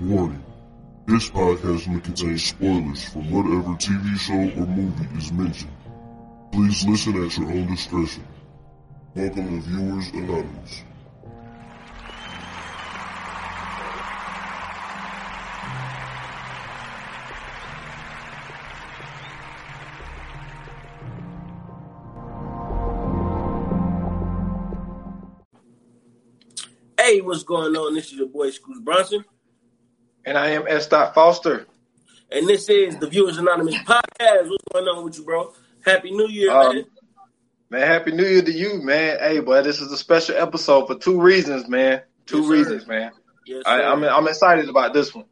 Warning. This podcast may contain spoilers from whatever TV show or movie is mentioned. Please listen at your own discretion. Welcome to Viewers Anonymous. Hey, what's going on? This is your boy Scoots Bronson, And I am S. Dot Foster. and this is the Viewers Anonymous podcast. What's going on with you, bro? Happy New Year, Um, man. Man, happy new year to you, man. Hey, boy, this is a special episode for two reasons, man. Two Yes, sir. reasons, man. Yes, I, sir. I'm I'm excited about this one.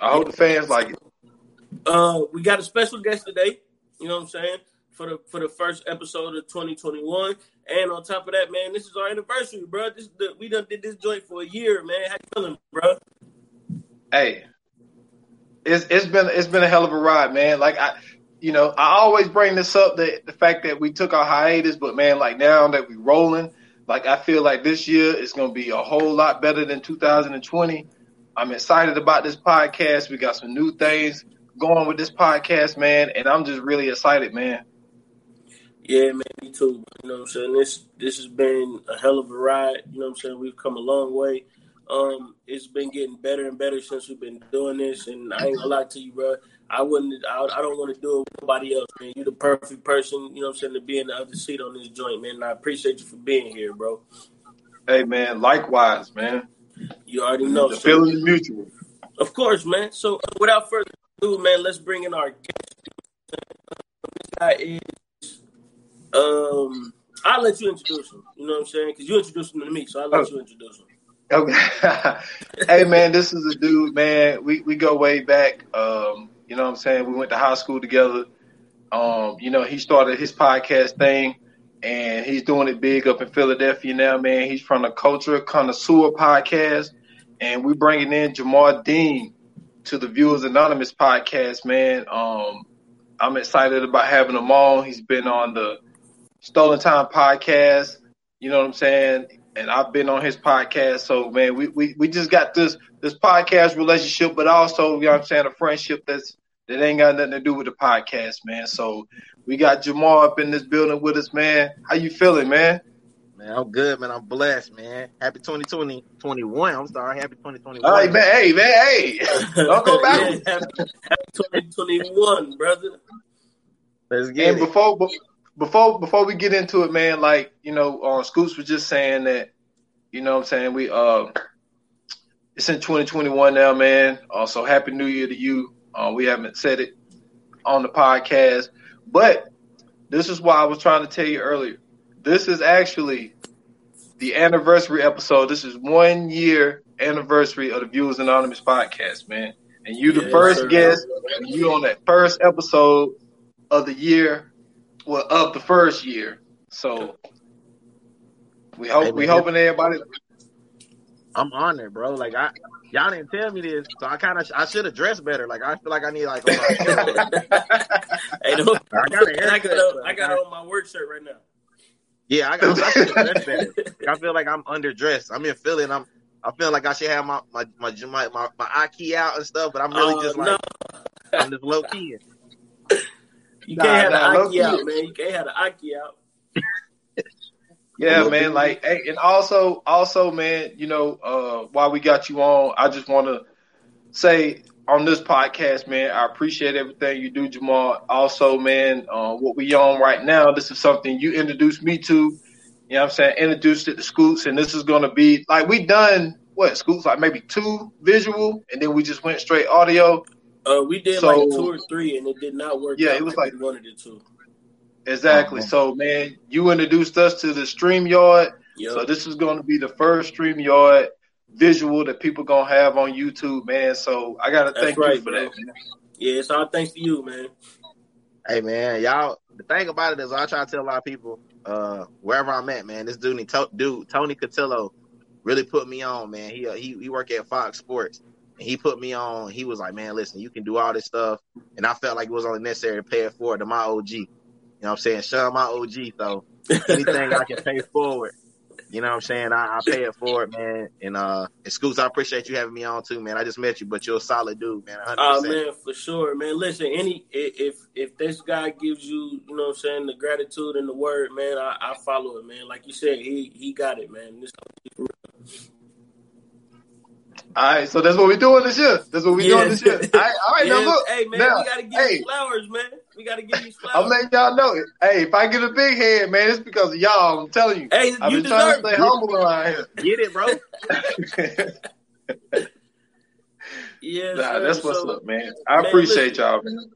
I hope the fans like it. uh, we got a special guest today. You know what I'm saying? For the for the first episode of 2021, and on top of that, man, this is our anniversary, bro. This the, we done did this joint for a year, man. How you feeling, bro? Hey, it's it's been it's been a hell of a ride, man. Like I, you know, I always bring this up that the fact that we took our hiatus, but man, like now that we're rolling, like I feel like this year is gonna be a whole lot better than 2020. I'm excited about this podcast. We got some new things going with this podcast, man, and I'm just really excited, man. Yeah, man, me too. You know what I'm saying? This this has been a hell of a ride. You know what I'm saying? We've come a long way. Um, it's been getting better and better since we've been doing this. And I ain't gonna lie to you, bro. I wouldn't. I, I don't want to do it with nobody else, man. You're the perfect person. You know what I'm saying to be in the other seat on this joint, man. And I appreciate you for being here, bro. Hey, man, likewise, man. You already know. The So, feeling is mutual. of course, man. So uh, without further ado, man, let's bring in our guest. This guy is. Um, I'll let you introduce him. You know what I'm saying? Because you introduced him to me, so I'll let Oh. you introduce him. Okay. hey man, this is a dude, man. We we go way back. Um, you know what I'm saying? We went to high school together. Um, you know, he started his podcast thing and he's doing it big up in Philadelphia now, man. He's from the Culture Connoisseur podcast and we're bringing in Jamar Dean to the Viewers Anonymous podcast, man. Um, I'm excited about having him on. He's been on the Stolen Time podcast. You know what I'm saying? And I've been on his podcast. So man, we, we, we just got this this podcast relationship, but also, you know what I'm saying, a friendship that's that ain't got nothing to do with the podcast, man. So we got Jamar up in this building with us, man. How you feeling, man? Man, I'm good, man. I'm blessed, man. Happy 2020, 21. I'm sorry, happy 2021. All right, man. Hey, man. Hey, don't go back. Yeah, happy, happy 2021, brother. Let's get And it. before before before we get into it, man, like you know, uh, Scoots was just saying that, you know, what I'm saying we uh, it's in 2021 now, man. Also, happy New Year to you. Uh, we haven't said it on the podcast, but this is why I was trying to tell you earlier. This is actually the anniversary episode. This is one year anniversary of the Viewers Anonymous podcast, man. And you the first sir. guest, you on that first episode of the year, well, of the first year. So we hope Hey, we man. hoping everybody. I'm on honored, bro. Like I, y'all didn't tell me this, so I kind of I should have dressed better. Like I feel like I need like. on. Hey, don't, I got an I got, haircut, a, but I got it on my work shirt right now. yeah, I got. I should have dressed better. Like, I feel like I'm underdressed. I'm in Philly, and I'm. I feel like I should have my my my my, my, my Aki out and stuff, but I'm really Uh, just no. like I'm just low key. You Nah, can't have nah, the Aki key. out, man. You can't have the Aki out. Yeah, man. Like, hey, and also, also, man, you know, uh, while we got you on, I just want to say on this podcast, man, I appreciate everything you do, Jamar. Also, man, uh, what we on right now, this is something you introduced me to. You know what I'm saying? Introduced it to Scoots, and this is going to be like we done what Scoots like maybe two visual, and then we just went straight audio. Uh, we did So- like two or three, and it did not work. Yeah, out it was like like- we wanted it to. Exactly. Uh-huh. So, man, you introduced us to the StreamYard. Yo, So this is going to be the first StreamYard visual that people gonna have on YouTube, man. So I gotta That's thank right, you for bro. that. Man. yeah, it's all thanks to you, man. Hey man, y'all. The thing about it is, I try to tell a lot of people, uh, wherever I'm at, man, this dude, dude, Tony Cotillo, really put me on, man. He uh, he he work at Fox Sports, and he put me on. He was like, man, listen, you can do all this stuff, and I felt like it was only necessary to pay it forward to my OG. You know what I'm saying? Sean, my OG. So anything I can pay forward, You know what I'm saying? I, I pay it forward, man. And uh, and Scoots, I appreciate you having me on too, man. I just met you, but you're a solid dude, man. 100%. Oh man, for sure, man. Listen, any if if this guy gives you, you know, what I'm saying the gratitude and the word, man, I, I follow it, man. Like you said, he he got it, man. This All right, so that's what we're doing this year. That's what we're Yeah. doing this year. All right, all right Yeah, now look. hey man, now, we gotta give hey, you flowers, man. We gotta give you flowers. I'm letting y'all know. it. Hey, if I get a big head, man, it's because of y'all. I'm telling you. Hey, I've you been trying to stay it. humble around here. Get it, bro? Yeah, nah, that's what's So, up, man. I Man, appreciate listen. y'all, man.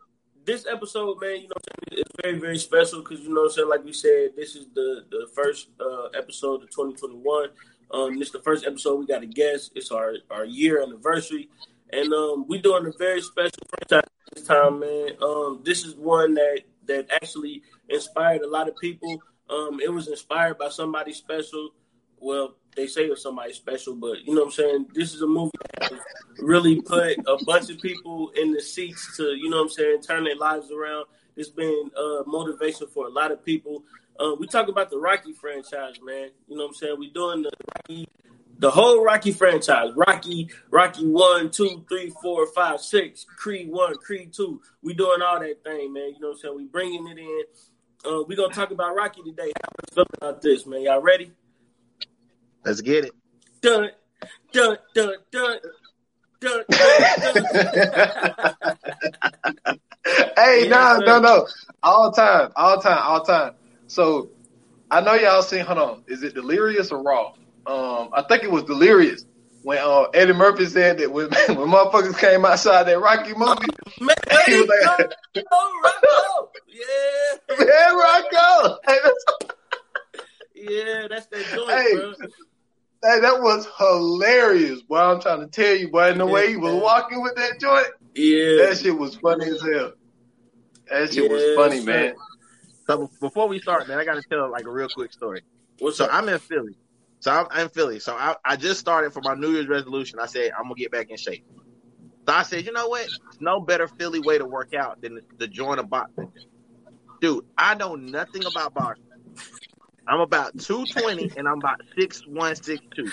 this episode, man, you know, what I'm saying, it's very, very special because you know, what I'm saying, like we said, this is the the first uh, episode of 2021. Um, this is the first episode we got a guest. It's our our year anniversary, and um, we doing a very special franchise this time, man. Um, this is one that that actually inspired a lot of people. Um, it was inspired by somebody special. Well, they say it's somebody special, but you know what I'm saying. This is a movie that really put a bunch of people in the seats to, you know what I'm saying, turn their lives around. It's been uh, motivation for a lot of people. Uh, we talk about the Rocky franchise, man. You know what I'm saying? We're doing the Rocky, the whole Rocky franchise. Rocky, Rocky one, two, three, four, five, six, Creed one, Creed two. We doing all that thing, man. You know what I'm saying? We bringing it in. Uh, we gonna talk about Rocky today. How feel about this, man? Y'all ready? Let's get it. Dun, dun, dun, dun. Dun, dun, dun. hey, no, no, no. All time, all time, all time. So I know y'all seen. Hold on, is it Delirious or Raw? Um, I think it was Delirious when uh, Eddie Murphy said that when when motherfuckers came outside that Rocky movie, Man, he was like, Rocco. Yeah, "Man, Rocco." Hey, that's- yeah, that's that joint, Hey. bro. Hey, that was hilarious, boy. I'm trying to tell you, boy. In the way he was Yeah. walking with that joint, Yeah, that shit was funny as hell. That shit was funny, sir. man. So before we start, man, I got to tell like a real quick story. what's So up? I'm in Philly. So I'm, I'm in Philly. So I, I just started for my New Year's resolution. I said I'm gonna get back in shape. So I said, you know what? There's no better Philly way to work out than to, to join a boxing. Dude, I know nothing about boxing. I'm about 220 and I'm about 6162.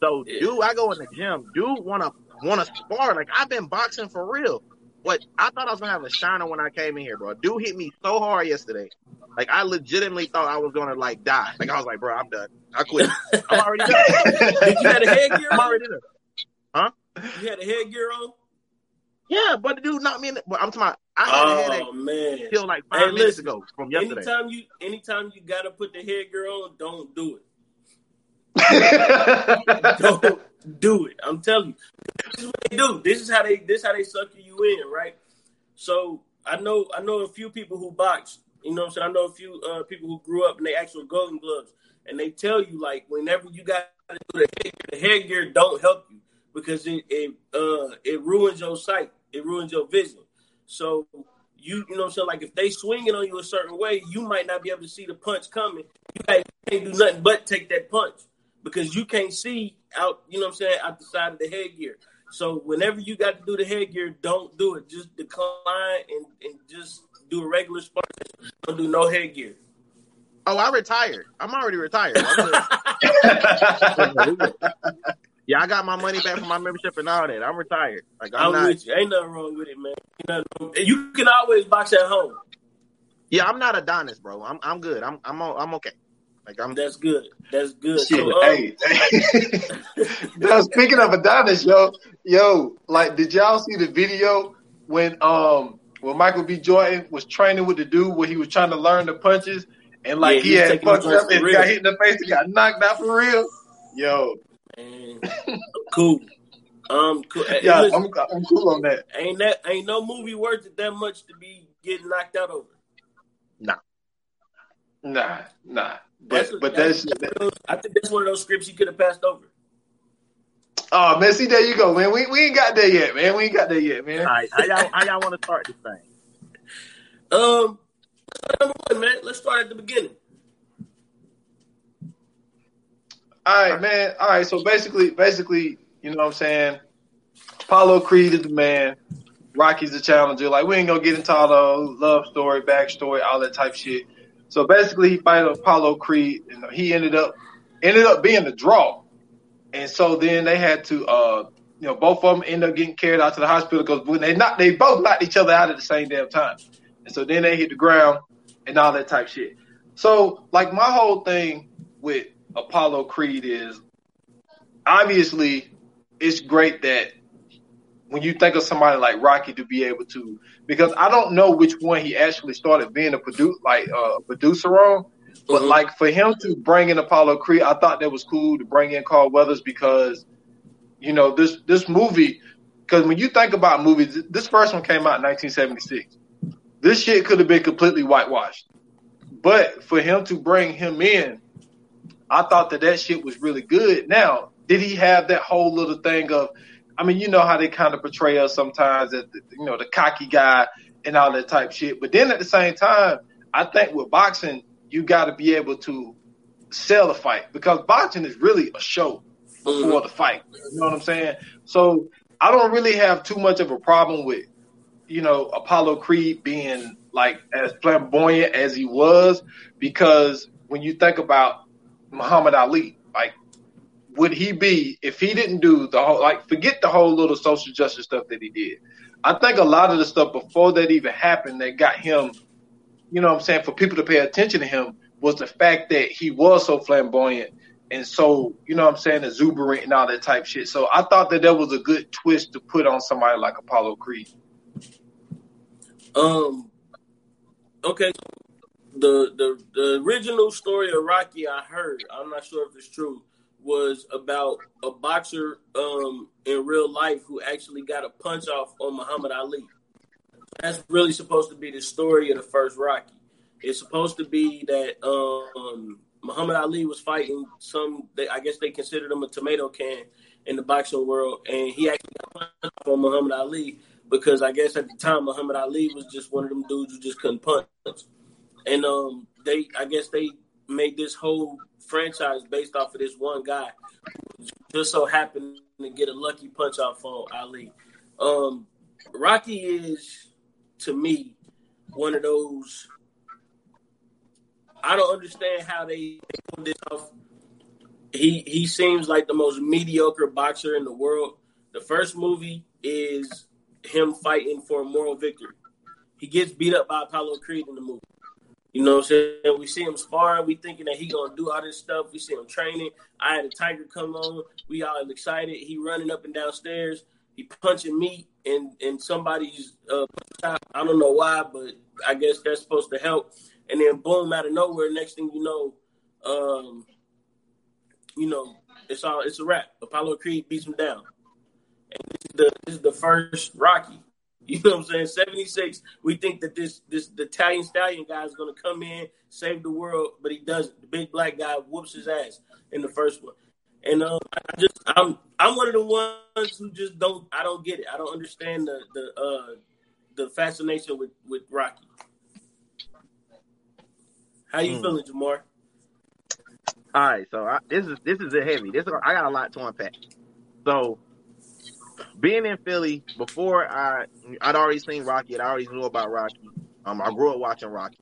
So dude, I go in the gym. Dude wanna wanna spar. Like I've been boxing for real. But I thought I was gonna have a shiner when I came in here, bro. Dude hit me so hard yesterday. Like I legitimately thought I was gonna like die. Like I was like, bro, I'm done. I quit. I'm already done. Did you have a headgear I'm on? already done. You had a headgear on? Yeah, but the dude knocked me in the, but I'm talking about I had a oh, headache Oh man! till like five Hey, minutes listen, ago from yesterday. Anytime you, anytime you gotta put the headgear on, don't do it. Don't do it. I'm telling you. This is what they do. This is how they. This is how they sucker you in, right? So I know, I know a few people who box. You know what I'm saying? I know a few uh, people who grew up in the actual Golden Gloves, and they tell you like whenever you got to do the headgear, the headgear don't help you because it it uh it ruins your sight. It ruins your vision. So you you know what I'm saying? Like if they swinging on you a certain way, you might not be able to see the punch coming. You you can't do nothing but take that punch because you can't see out. You know what I'm saying? Out the side of the headgear. So whenever you got to do the headgear, don't do it. Just decline and, and just do a regular sport. Don't do no headgear. oh, I retired. I'm already retired. Yeah, I got my money back from my membership and all that. I'm retired. Like I'm, I'm not. with you. Ain't nothing wrong with it, man. Ain't nothing wrong- and You can always box at home. Yeah, I'm not Adonis, bro. I'm I'm good. I'm I'm I'm okay. Like I'm. That's good. That's good. Shit, So, um, hey, yo, speaking of Adonis, yo, yo, like, did y'all see the video when um when Michael B. Jordan was training with the dude where he was trying to learn the punches and like Yeah, he he had fucked up and real. got hit in the face and got knocked out for real? Yo, man, cool. Um, cool. Yeah, listen, I'm I'm cool on that. ain't that ain't no movie worth it that much to be getting knocked out over. Nah. Nah, nah, That's but a- but that's- that's, that's one of those- I think that's one of those scripts he could have passed over. oh man, see there you go, man. We we ain't got there yet, man. We ain't got there yet, man. All right, how y'all y'all want to start this thing? Um, number one, man. Let's start at the beginning. All right, man. All right, so basically, basically, you know what I'm saying? Apollo Creed is the man. Rocky's the challenger. Like we ain't gonna get into all the love story, backstory, all that type shit. So basically, he fighted Apollo Creed, and he ended up ended up being a draw. And so then they had to, uh, you know, both of them end up getting carried out to the hospital because when they not, they both knocked each other out at the same damn time. And so then they hit the ground and all that type shit. So like my whole thing with Apollo Creed is obviously it's great that when you think of somebody like Rocky to be able to, because I don't know which one he actually started being a produce like uh, producer on, but mm-hmm. like for him to bring in Apollo Creed, I thought that was cool to bring in Carl Weathers because, you know, this this movie. Because when you think about movies, this first one came out in 1976. This shit could have been completely whitewashed, but for him to bring him in, I thought that that shit was really good. Now, did he have that whole little thing of? I mean, you know how they kind of portray us sometimes as the, you know the cocky guy and all that type shit. But then at the same time, I think with boxing, you got to be able to sell a fight because boxing is really a show before mm-hmm. the fight. You know what I'm saying? So I don't really have too much of a problem with, you know, Apollo Creed being like as flamboyant as he was because when you think about Muhammad Ali, like would he be if he didn't do the whole like forget the whole little social justice stuff that he did. I think a lot of the stuff before that even happened that got him you know what I'm saying, for people to pay attention to him was the fact that he was so flamboyant and so, you know what I'm saying, exuberant and all that type shit. So I thought that that was a good twist to put on somebody like Apollo Creed. Um, okay. The, the the original story of Rocky I heard, I'm not sure if it's true, was about a boxer um in real life who actually got a punch off on Muhammad Ali that's really supposed to be the story of the first Rocky. It's supposed to be that um, Muhammad Ali was fighting some. They, I guess they considered him a tomato can in the boxing world, and he actually got punched off on Muhammad Ali because I guess at the time Muhammad Ali was just one of them dudes who just couldn't punch. And um, they, I guess they made this whole franchise based off of this one guy, just so happened to get a lucky punch off on Ali. Um, Rocky is to me one of those. I don't understand how they, pulled this off. He he seems like the most mediocre boxer in the world. The first movie is him fighting for a moral victory. He gets beat up by Apollo Creed in the movie. You know what I'm saying? We see him sparring. We thinking that he gonna do all this stuff. We see him training. I had a tiger come on. We all excited. He running up and downstairs. He punching me in in somebody's uh, I don't know why, but I guess that's supposed to help. And then boom, out of nowhere, next thing you know, um, you know, it's all it's a wrap. Apollo Creed beats him down, and this is the this is the first Rocky. You know what I'm saying? 76. We think that this this the Italian stallion guy is gonna come in, save the world, but he doesn't. The big black guy whoops his ass in the first one. And um, I just I'm I'm one of the ones who just don't I don't get it. I don't understand the the uh the fascination with with Rocky. How you mm. feeling, Jamar? All right, so I, this is this is a heavy. This I got a lot to unpack. So being in Philly before I I'd already seen Rocky. I already knew about Rocky. Um, I grew up watching Rocky,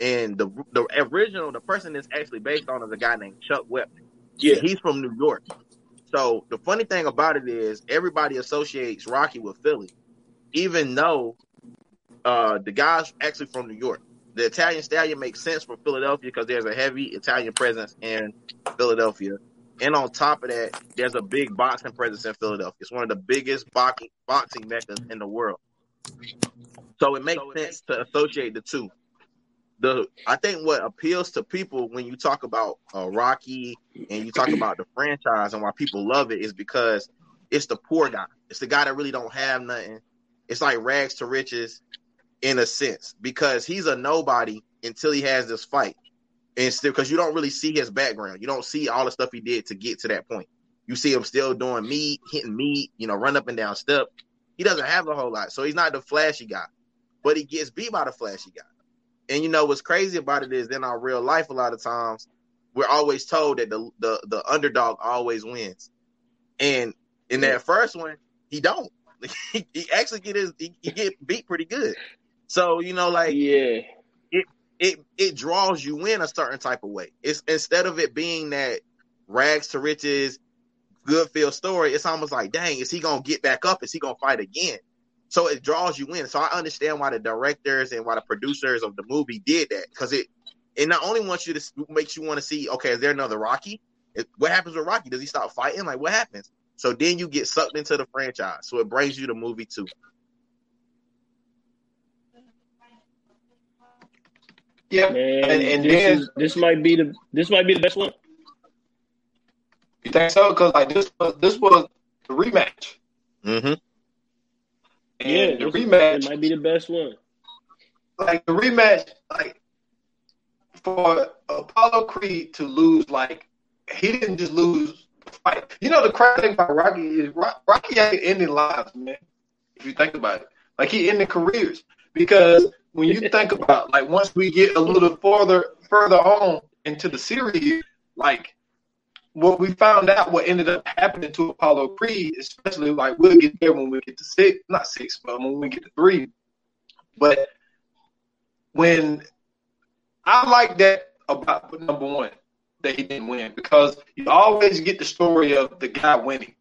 and the the original the person that's actually based on is a guy named Chuck Wepner. Yeah, he's from New York. So the funny thing about it is everybody associates Rocky with Philly, even though uh, the guy's actually from New York. The Italian Stallion makes sense for Philadelphia because there's a heavy Italian presence in Philadelphia. And on top of that, there's a big boxing presence in Philadelphia. It's one of the biggest boxing boxing meccas in the world. So it makes so sense it makes- to associate the two the I think what appeals to people when you talk about uh, Rocky and you talk about the franchise and why people love it is because it's the poor guy. It's the guy that really don't have nothing. It's like rags to riches in a sense because he's a nobody until he has this fight. And still because you don't really see his background. You don't see all the stuff he did to get to that point. You see him still doing meat, hitting meat, you know, run up and down step. He doesn't have a whole lot. So he's not the flashy guy. But he gets beat by the flashy guy. And you know what's crazy about it is in our real life, a lot of times we're always told that the the, the underdog always wins. And in that first one, he don't. he actually get his he, he get beat pretty good. So you know, like yeah, it it draws you in a certain type of way. It's instead of it being that rags to riches, good feel story, it's almost like, dang, is he gonna get back up? Is he gonna fight again? So it draws you in. So I understand why the directors and why the producers of the movie did that because it it not only wants you to makes you want to see, okay, is there another Rocky? It, what happens with Rocky? Does he stop fighting? Like what happens? So then you get sucked into the franchise. So it brings you the movie too. Yeah, Man, and, and this, then is, this might be the this might be the best one. you think so? Because like this was this was the rematch, Mm-hmm. and Yeah, the this- rematch it might be the best one. like the rematch, like for Apollo Creed to lose, like he didn't just lose the fight. You know the crazy thing about Rocky is Rocky ain't ending lives, man. If you think about it, like he ended careers because when you think about like once we get a little further further on into the series, like what we found out, what ended up happening to Apollo Creed, especially like we'll get there when we get to six, not six, but when we get to three. But when I like that about number one that he didn't win because you always get the story of the guy winning,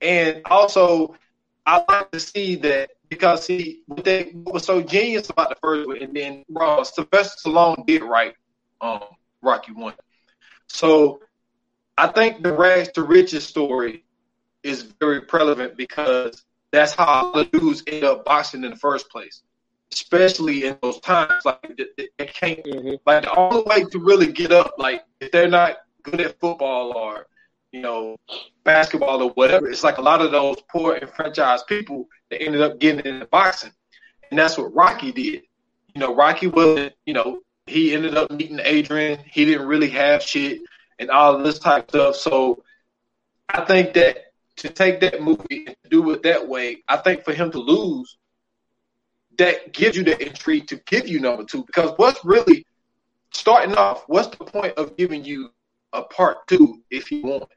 and also I like to see that because he what, they, what was so genius about the first one, and then uh, Sylvester Stallone did right, um, Rocky one. So I think the rags to riches story is very prevalent because that's how the dudes end up boxing in the first place especially in those times. Like they, can't, Mhm. like the only way to really get up, like if they're not good at football or you know basketball or whatever, it's like a lot of those poor enfranchised people that ended up getting into boxing, and that's what Rocky did. You know, Rocky wasn't, you know, he ended up meeting Adrian. He didn't really have shit and all this type of stuff. So I think that to take that movie and do it that way, I think for him to lose that gives you the intrigue to give you number two. Because what's really starting off, what's the point of giving you a part two if you want?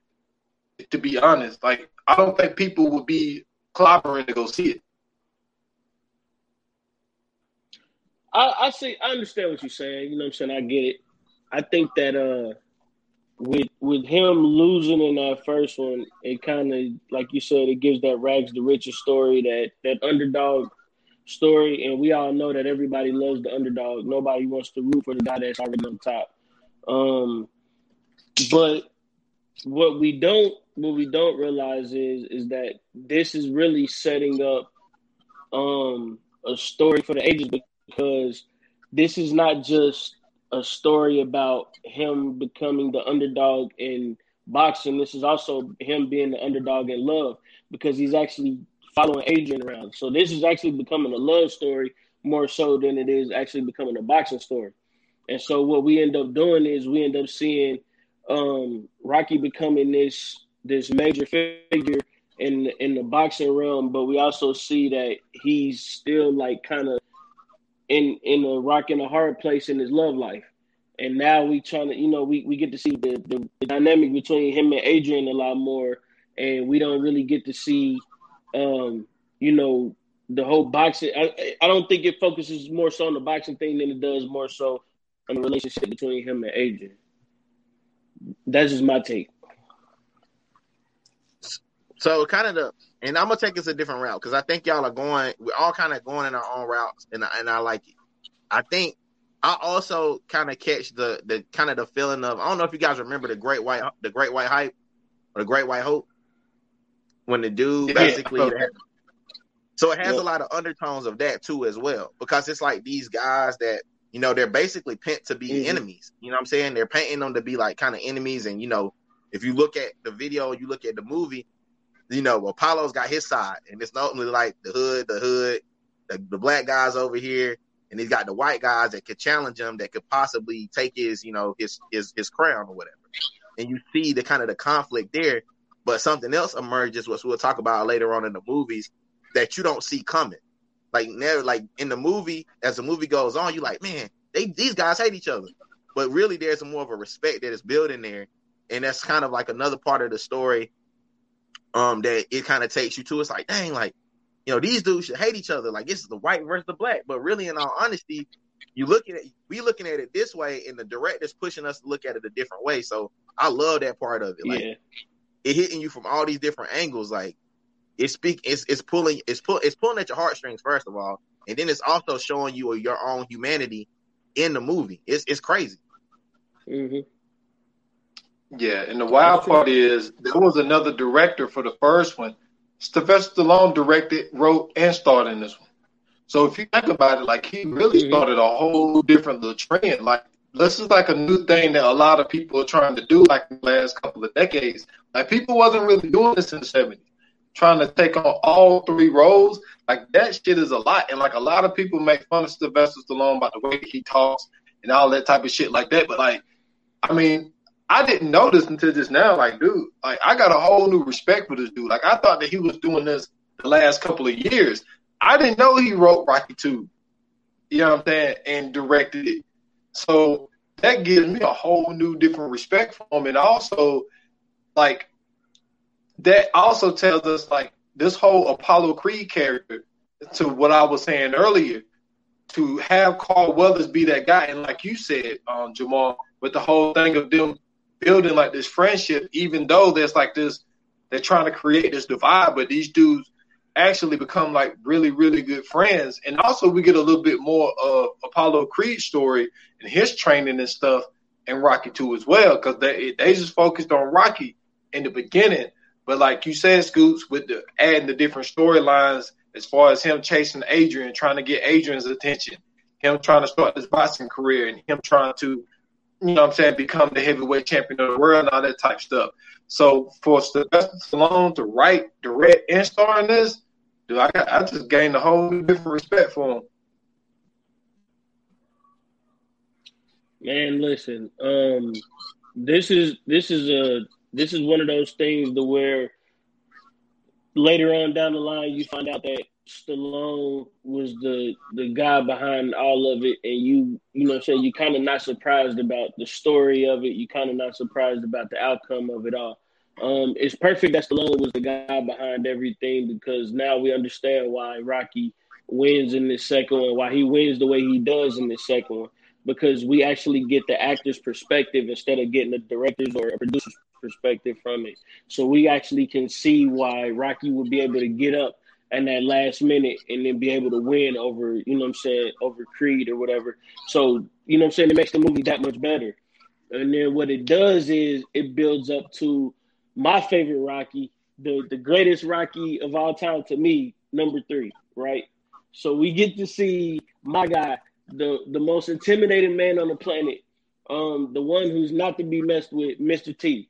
To be honest, like I don't think people would be clobbering to go see it. I, I see. I understand what you're saying. You know what I'm saying. I get it. I think that uh, with with him losing in that first one, it kind of like you said, it gives that rags to riches story, that that underdog story, and we all know that everybody loves the underdog. Nobody wants to root for the guy that's already on top. Um, but what we don't what we don't realize is is that this is really setting up um a story for the ages because this is not just a story about him becoming the underdog in boxing. This is also him being the underdog in love because he's actually following Adrian around. So this is actually becoming a love story more so than it is actually becoming a boxing story. And so what we end up doing is we end up seeing um, Rocky becoming this this major figure in in the boxing realm, but we also see that he's still like kind of in in a rock and a hard place in his love life. And now we trying to, you know, we, we get to see the, the, the dynamic between him and Adrian a lot more, and we don't really get to see, um, you know, the whole boxing. I, I don't think it focuses more so on the boxing thing than it does more so on the relationship between him and Adrian. That's just my take. So kind of the, and I'm gonna take us a different route because I think y'all are going. We're all kind of going in our own routes, and I, and I like it. I think I also kind of catch the the kind of the feeling of I don't know if you guys remember the Great White the Great White Hype or the Great White Hope when the dude Yeah. basically. So it has Yeah. a lot of undertones of that too as well because it's like these guys that you know they're basically pent to be Mhm. enemies. You know what I'm saying? They're painting them to be like kind of enemies, and you know if you look at the video, you look at the movie, you know Apollo's got his side, and it's not only like the hood, the hood, the, the black guys over here, and he's got the white guys that could challenge him, that could possibly take his you know his his his crown or whatever. And you see the kind of the conflict there, but something else emerges, which we'll talk about later on in the movies that you don't see coming. Like never, like in the movie, as the movie goes on, you're like, man, they these guys hate each other. But really, there's more of a respect that is building there, and that's kind of like another part of the story. Um, that it kind of takes you to. It's like, dang, like, you know, these dudes should hate each other. Like, this is the white versus the black. But really, in all honesty, you looking at we looking at it this way, and the director's pushing us to look at it a different way. So I love that part of it. Like yeah. it hitting you from all these different angles. Like it's speak, it's it's pulling, it's pull, it's pulling at your heartstrings first of all, and then it's also showing you your own humanity in the movie. It's it's crazy. hmm Yeah, and the wild part is there was another director for the first one. Sylvester Stallone directed, wrote, and starred in this one. So if you think about it, like he really started a whole different little trend. Like this is like a new thing that a lot of people are trying to do, like the last couple of decades. Like people wasn't really doing this in the seventies, trying to take on all three roles. Like that shit is a lot, and like a lot of people make fun of Sylvester Stallone about the way he talks and all that type of shit like that. But like, I mean, I didn't this until just now. Like, dude, like I got a whole new respect for this dude. Like I thought that he was doing this the last couple of years. I didn't know he wrote Rocky Two. You know what I'm saying? And directed it. So that gives me a whole new different respect for him. And also, like, that also tells us like this whole Apollo Creed character to what I was saying earlier, to have Carl Weathers be that guy, and like you said, um, Jamar, with the whole thing of them building like this friendship, even though there's like this, they're trying to create this divide, but these dudes actually become like really, really good friends. And also, we get a little bit more of Apollo Creed's story and his training and stuff and Rocky 2 as well, because they they just focused on Rocky in the beginning. But like you said, Scoots, with the adding the different storylines as far as him chasing Adrian, trying to get Adrian's attention, him trying to start this boxing career, and him trying to, you know what I'm saying, become the heavyweight champion of the world and all that type stuff. So for Sylvester Stallone to write, direct, and star in this, dude, I, I just gained a whole different respect for him. Man, listen. Um, this is this is a this is one of those things to where later on down the line you find out that Stallone was the the guy behind all of it, and you you know I'm saying you kind of not surprised about the story of it. You kind of not surprised about the outcome of it all. Um, it's perfect that Stallone was the guy behind everything because now we understand why Rocky wins in this second one, why he wins the way he does in this second one because we actually get the actor's perspective instead of getting the director's or producer's perspective from it. So we actually can see why Rocky would be able to get up in that last minute and then be able to win over, you know what I'm saying, over Creed or whatever. So, you know what I'm saying, it makes the movie that much better. And then what it does is it builds up to my favorite Rocky, the, the greatest Rocky of all time to me, number three, right? So we get to see my guy, the the most intimidating man on the planet, um, the one who's not to be messed with, Mr. T.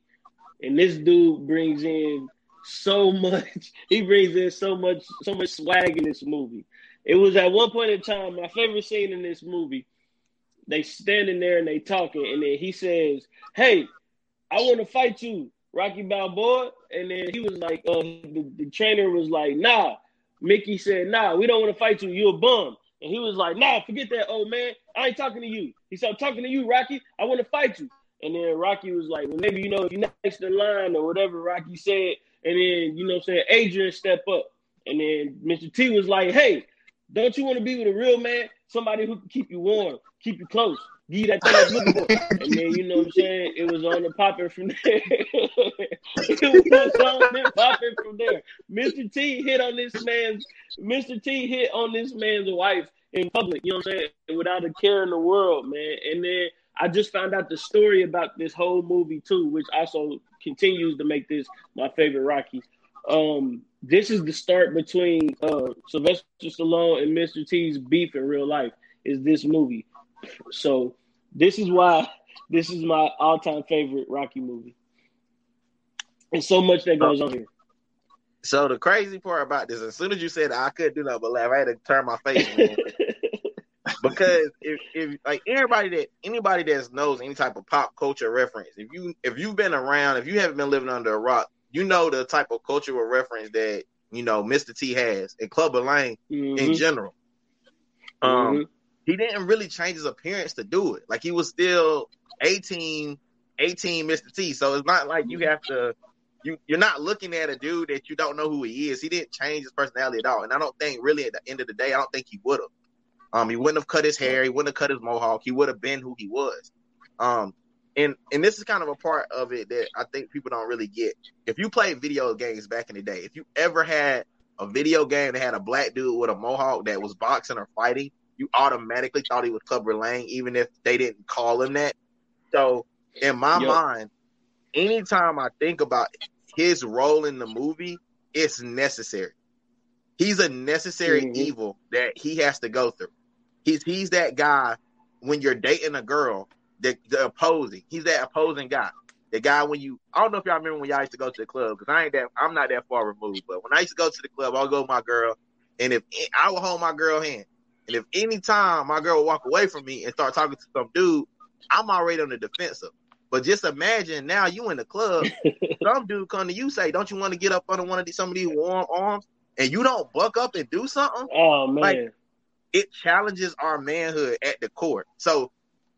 And this dude brings in so much. He brings in so much, so much swag in this movie. It was at one point in time my favorite scene in this movie. They standing there and they talking, and then he says, "Hey, I want to fight you, Rocky Balboa." And then he was like, uh, the, the trainer was like, "Nah." Mickey said, "Nah, we don't want to fight you. You a bum." And he was like, "Nah, forget that, old man. I ain't talking to you." He said, "I'm talking to you, Rocky. I want to fight you." And then Rocky was like, "Well, maybe you know if you next in line or whatever." Rocky said, and then you know, I'm saying Adrian step up, and then Mr. T was like, "Hey, don't you want to be with a real man, somebody who can keep you warm, keep you close, give you that thing that's looking for?" And then you know, what I'm saying it was on the popping from there. it was on the popping from there. Mr. T hit on this man's Mr. T hit on this man's wife in public, you know what I'm saying, without a care in the world, man. And then I just found out the story about this whole movie too, which also continues to make this my favorite Rocky. Um, this is the start between uh, Sylvester Stallone and Mr. T's beef in real life. Is this movie? So this is why this is my all-time favorite Rocky movie. And so much that goes on here. So the crazy part about this, as soon as you said I couldn't do nothing but laugh, I had to turn my face. because if, if like everybody that anybody that knows any type of pop culture reference, if you if you've been around, if you haven't been living under a rock, you know the type of cultural reference that you know Mr. T has and Clubber Lang Mhm. in general. Um, Mhm. he didn't really change his appearance to do it. Like he was still A-Team, A-Team Mr. T. So it's not like you have to you you're not looking at a dude that you don't know who he is. He didn't change his personality at all. And I don't think really at the end of the day, I don't think he would have. Um, he wouldn't have cut his hair, he wouldn't have cut his mohawk, he would have been who he was. Um, and and this is kind of a part of it that I think people don't really get. If you played video games back in the day, if you ever had a video game that had a black dude with a mohawk that was boxing or fighting, you automatically thought he was Clubber Lang, even if they didn't call him that. So in my yep. mind, anytime I think about his role in the movie, it's necessary. He's a necessary mm-hmm. evil that he has to go through. He's he's that guy when you're dating a girl, the, the opposing. He's that opposing guy. The guy when you I don't know if y'all remember when y'all used to go to the club because I ain't that I'm not that far removed, but when I used to go to the club, I'll go with my girl, and if I would hold my girl hand, and if any time my girl would walk away from me and start talking to some dude, I'm already on the defensive. But just imagine now you in the club, some dude come to you say, "Don't you want to get up under one of these some of these warm arms?" And you don't buck up and do something. Oh man, like, it challenges our manhood at the court. So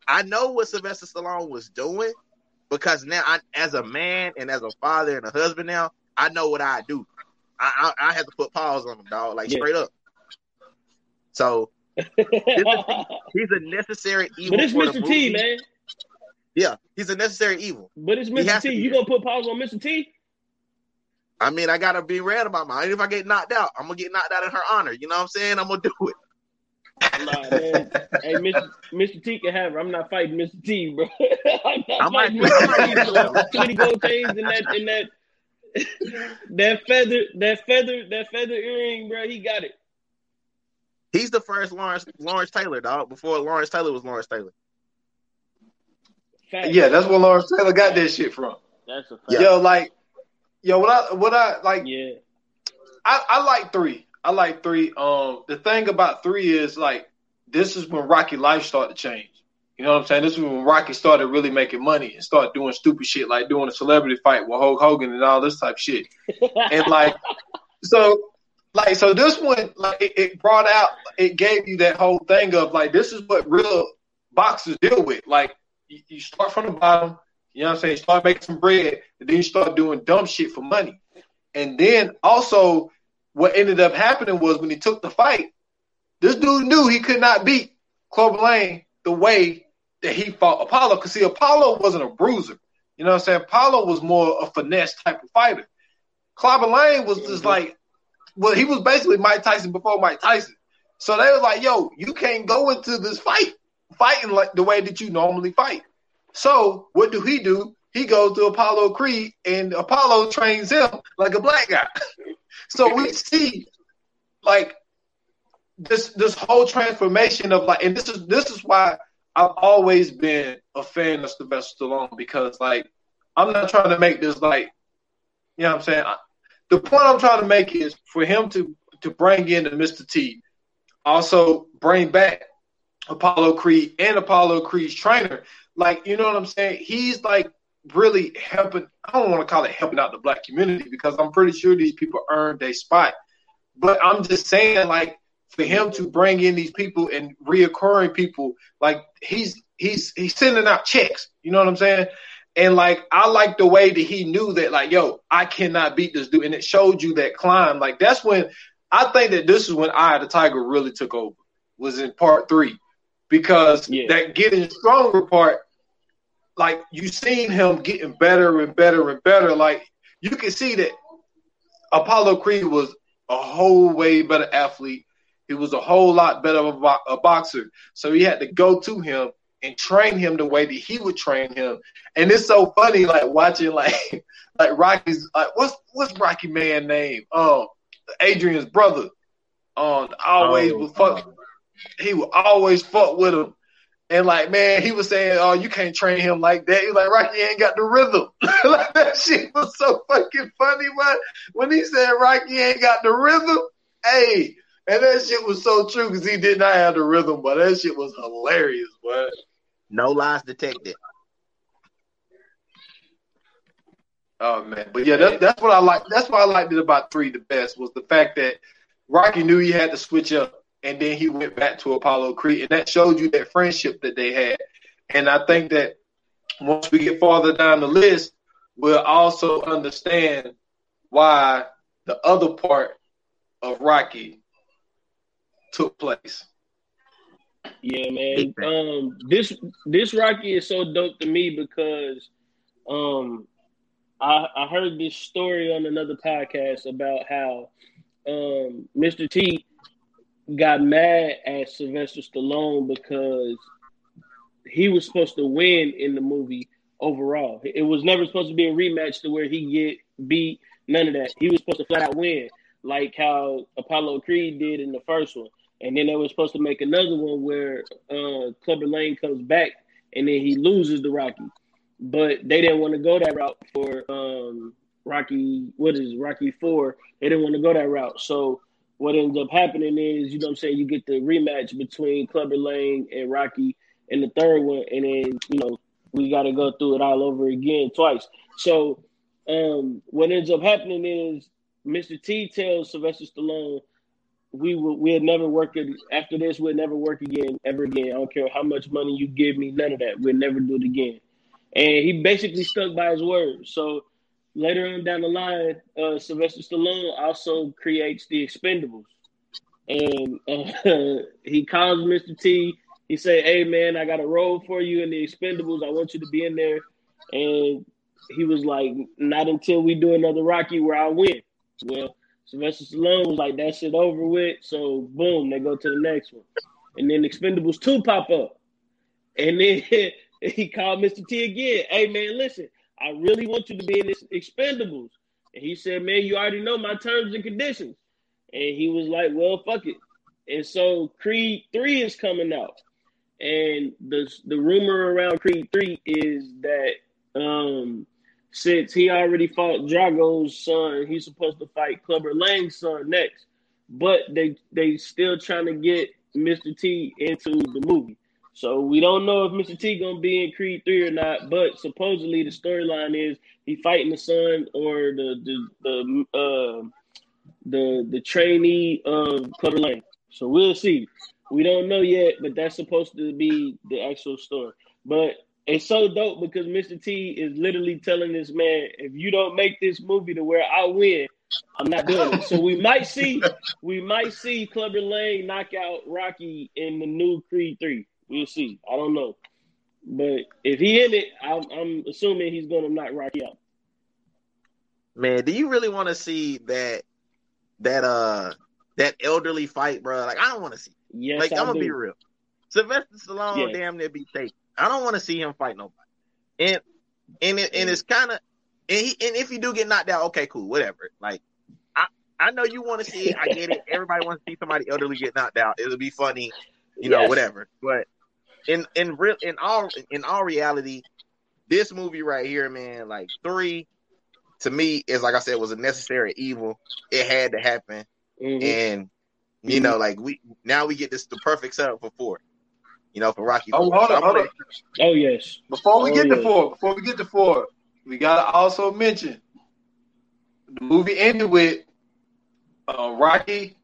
I know what Sylvester Stallone was doing because now, I, as a man and as a father and a husband now, I know what I do. I I, I have to put pause on him, dog, like yeah. straight up. So he's a necessary evil. But it's Mr. T, man. Yeah, he's a necessary evil. But it's Mr. T. You gonna put pause on Mr. T? I mean, I gotta be real about mine. If I get knocked out, I'm gonna get knocked out in her honor. You know what I'm saying? I'm gonna do it. Nah, man. hey, Mr. Mr. T can have her. I'm not fighting Mr. T, bro. I'm not I fighting might, Mr. T. Twenty gold chains in that in that that feather that feather that feather earring, bro. He got it. He's the first Lawrence Lawrence Taylor, dog. Before Lawrence Taylor was Lawrence Taylor. Fact. Yeah, that's where Lawrence Taylor got that shit from. That's a fact. Yo, like, yo, what I what I like. Yeah. I, I like three. I like three. Um, the thing about three is like this is when Rocky life started to change. You know what I'm saying? This is when Rocky started really making money and started doing stupid shit like doing a celebrity fight with Hulk Hogan and all this type shit. and like, so, like, so this one, like, it, it brought out, it gave you that whole thing of like, this is what real boxers deal with. Like, you, you start from the bottom, you know what I'm saying? You start making some bread, and then you start doing dumb shit for money. And then also, what ended up happening was when he took the fight, this dude knew he could not beat Clubber Lang the way that he fought Apollo. Because see, Apollo wasn't a bruiser. You know what I'm saying? Apollo was more a finesse type of fighter. Clubber Lang was just mm-hmm. like, well, he was basically Mike Tyson before Mike Tyson. So they were like, yo, you can't go into this fight fighting like the way that you normally fight. So what do he do? He goes to Apollo Creed and Apollo trains him like a black guy. so we see like this this whole transformation of like and this is this is why I've always been a fan of Sylvester Stallone because like I'm not trying to make this like you know what I'm saying. I, the point I'm trying to make is for him to to bring in the Mr. T, also bring back Apollo Creed and Apollo Creed's trainer. Like, you know what I'm saying? He's like really helping. I don't want to call it helping out the black community because I'm pretty sure these people earned a spot. But I'm just saying, like, for him to bring in these people and reoccurring people, like he's he's he's sending out checks. You know what I'm saying? And like I like the way that he knew that, like, yo, I cannot beat this dude, and it showed you that climb. Like that's when I think that this is when I the Tiger really took over. Was in part three because yeah. that getting stronger part, like you seen him getting better and better and better. Like you can see that Apollo Creed was a whole way better athlete. He was a whole lot better of a, a boxer. So he had to go to him and train him the way that he would train him. And it's so funny, like watching like like Rocky's like what's what's Rocky man name? Um, Adrian's brother. Um, always oh, was fuck he would always fuck with him. And like, man, he was saying, "Oh, you can't train him like that." He's like, "Rocky ain't got the rhythm." like that shit was so fucking funny, but when he said Rocky ain't got the rhythm, hey, and that shit was so true because he did not have the rhythm, but that shit was hilarious, but no lies detected. Oh man, but yeah, that, that's what I like. That's what I liked it about three the best was the fact that Rocky knew he had to switch up and then he went back to Apollo Creed, and that showed you that friendship that they had. And I think that once we get farther down the list, we'll also understand why the other part of Rocky took place. Yeah, man. Um, this this Rocky is so dope to me because um, I I heard this story on another podcast about how um, Mr. T got mad at Sylvester Stallone because he was supposed to win in the movie overall. It was never supposed to be a rematch to where he get beat. None of that. He was supposed to flat out win, like how Apollo Creed did in the first one. And then they were supposed to make another one where uh, Clubber Lang comes back and then he loses the Rocky. But they didn't want to go that route for um, Rocky. What is it, Rocky Four? They didn't want to go that route. So what ends up happening is, you know, what I'm saying you get the rematch between Clubber Lang and Rocky in the third one, and then you know we got to go through it all over again twice. So um, what ends up happening is Mr. T tells Sylvester Stallone, "We will we'll never work it after this. We'll never work again ever again. I don't care how much money you give me, none of that. We'll never do it again." And he basically stuck by his word. So later on down the line, uh, Sylvester Stallone also creates the Expendables, and uh, he calls Mr. T. He say, "Hey man, I got a role for you in the Expendables. I want you to be in there." And he was like, "Not until we do another Rocky where I win." Well, Sylvester Stallone was like, "That shit over with." So boom, they go to the next one, and then Expendables two pop up, and then he called Mr. T again. Hey man, listen, I really want you to be in this Expendables. And he said, Man, you already know my terms and conditions. And he was like, Well, fuck it. And so Creed 3 is coming out. And the the rumor around Creed 3 is that um since he already fought Drago's son, he's supposed to fight Clubber Lang's son next. But they they still trying to get Mr. T into the movie. So we don't know if Mr. T gonna be in Creed three or not, but supposedly the storyline is he fighting the son or the the the uh, the the trainee of Clubber Lang. So we'll see. We don't know yet, but that's supposed to be the actual story. But it's so dope because Mr. T is literally telling this man, if you don't make this movie to where I win, I'm not doing it. So we might see we might see Clubber Lang knock out Rocky in the new Creed three. We'll see. I don't know, but if he in it, I'm, I'm assuming he's going to knock Rocky out. Man, do you really want to see that that uh that elderly fight, bro? Like I don't want to see. Yes, like I I'm gonna do. be real. Sylvester Stallone damn near be taken. I don't want to see him fight nobody. And and it, and it's kind of and, he, and if you do get knocked out, okay, cool, whatever. Like I I know you want to see it. I get it. Everybody wants to see somebody elderly get knocked out. It'll be funny, you know, Yes. whatever. But in in real in all in all reality, this movie right here, man, like three to me is like I said was a necessary evil. It had to happen, Mhm. and you know, like we now we get this the perfect setup for four. You know, for Rocky. Oh, four. hold So on, hold gonna- on. Oh yes. Before we Oh, get to four, before we get to four, we gotta also mention the movie ended with uh, Rocky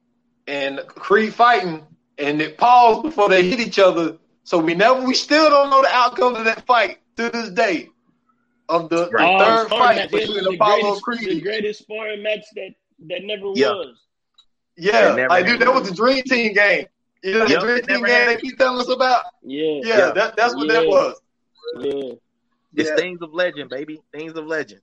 and Creed fighting, and it paused before they hit each other. So we never, we still don't know the outcome of that fight to this day of the, the Right. Oh, third sparring fight between the Apollo greatest, Creed. the greatest sparring match that that never Yeah. was. Yeah, It never like dude, that was the Dream Team game. You know the Yep, Dream Team never game they keep telling us about. Yeah. Yeah, Yeah. That, that's what that was. Yeah. It's Yeah. things of legend, baby. Things of legend.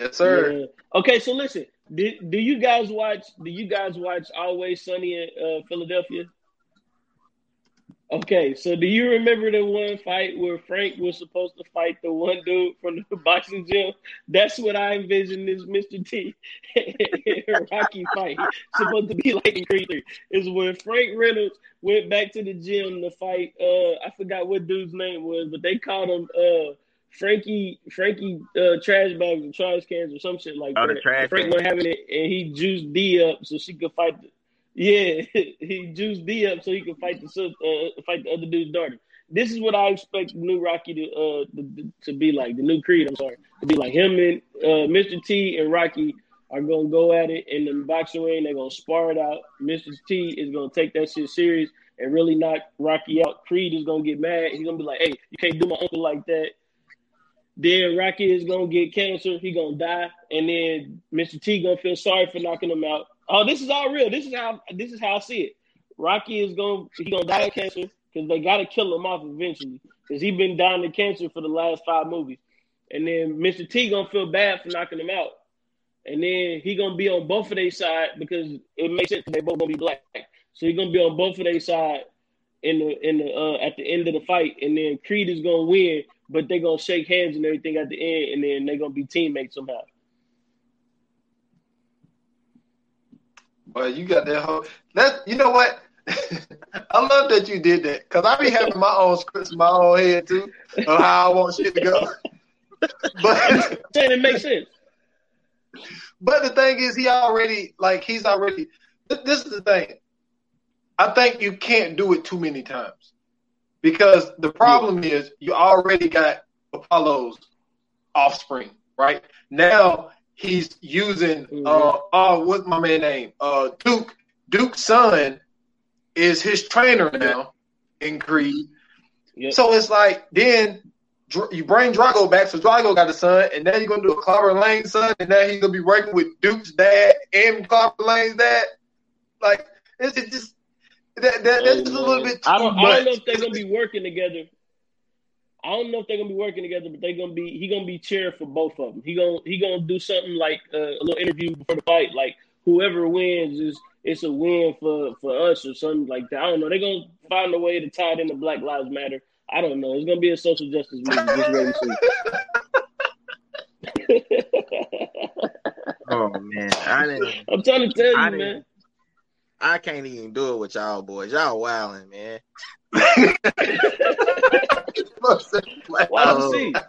Yes, sir. Yeah. Okay, so listen. Do, do you guys watch? Do you guys watch Always Sunny in uh, Philadelphia? Okay, so do you remember the one fight where Frank was supposed to fight the one dude from the boxing gym? That's what I envision this Mr. T Rocky fight. supposed to be like in Creed 3. Is when Frank Reynolds went back to the gym to fight uh I forgot what dude's name was, but they called him uh Frankie Frankie uh trash bags and trash cans or some shit like Oh, the that. trash Frank was having it and he juiced Dee up so she could fight the, yeah, he juiced Dee up so he could fight the uh, fight the other dude's daughter. This is what I expect the new Rocky to uh to, to be like. The new Creed, I'm sorry, to be like him and uh, Mr. T and Rocky are gonna go at it in the boxing ring. They're gonna spar it out. Mr. T is gonna take that shit serious and really knock Rocky out. Creed is gonna get mad. He's gonna be like, "Hey, you can't do my uncle like that." Then Rocky is gonna get cancer. He gonna die, and then Mr. T gonna feel sorry for knocking him out. Oh, this is all real. This is how this is how I see it. Rocky is gonna he gonna die of cancer because they gotta kill him off eventually because he been dying of cancer for the last five movies. And then Mr. T gonna feel bad for knocking him out. And then he gonna be on both of their side because it makes sense they both gonna be black. So he gonna be on both of their side in the in the uh, at the end of the fight, and then Creed is gonna win, but they gonna shake hands and everything at the end, and then they gonna be teammates somehow. But you got that whole that you know what? I love that you did that because I be having my own scripts in my own head too of how I want shit to go. but saying it makes sense. But the thing is, he already like he's already. This is the thing. I think you can't do it too many times because the problem yeah. is you already got Apollo's offspring, right? Now he's using mm-hmm. uh oh what's my man name? Uh Duke. Duke's son is his trainer now in Creed. Yep. So it's like then you bring Drago back, so Drago got a son, and now you're gonna do a Clubber Lang son, and now he's gonna be working with Duke's dad and Clubber Lang's dad. Like it's just that, that that's just a little bit. I don't, I don't know if they're gonna be working together. I don't know if they're gonna be working together, but they're gonna be. He gonna be chair for both of them. He gonna he gonna do something like uh, a little interview before the fight, like whoever wins is it's a win for for us or something like that. I don't know. They're gonna find a way to tie it into Black Lives Matter. I don't know. It's gonna be a social justice movie. Just wait and see. oh man, I didn't. I'm trying to tell you, man. I can't even do it with y'all boys. Y'all wilding, man. YC. Oh.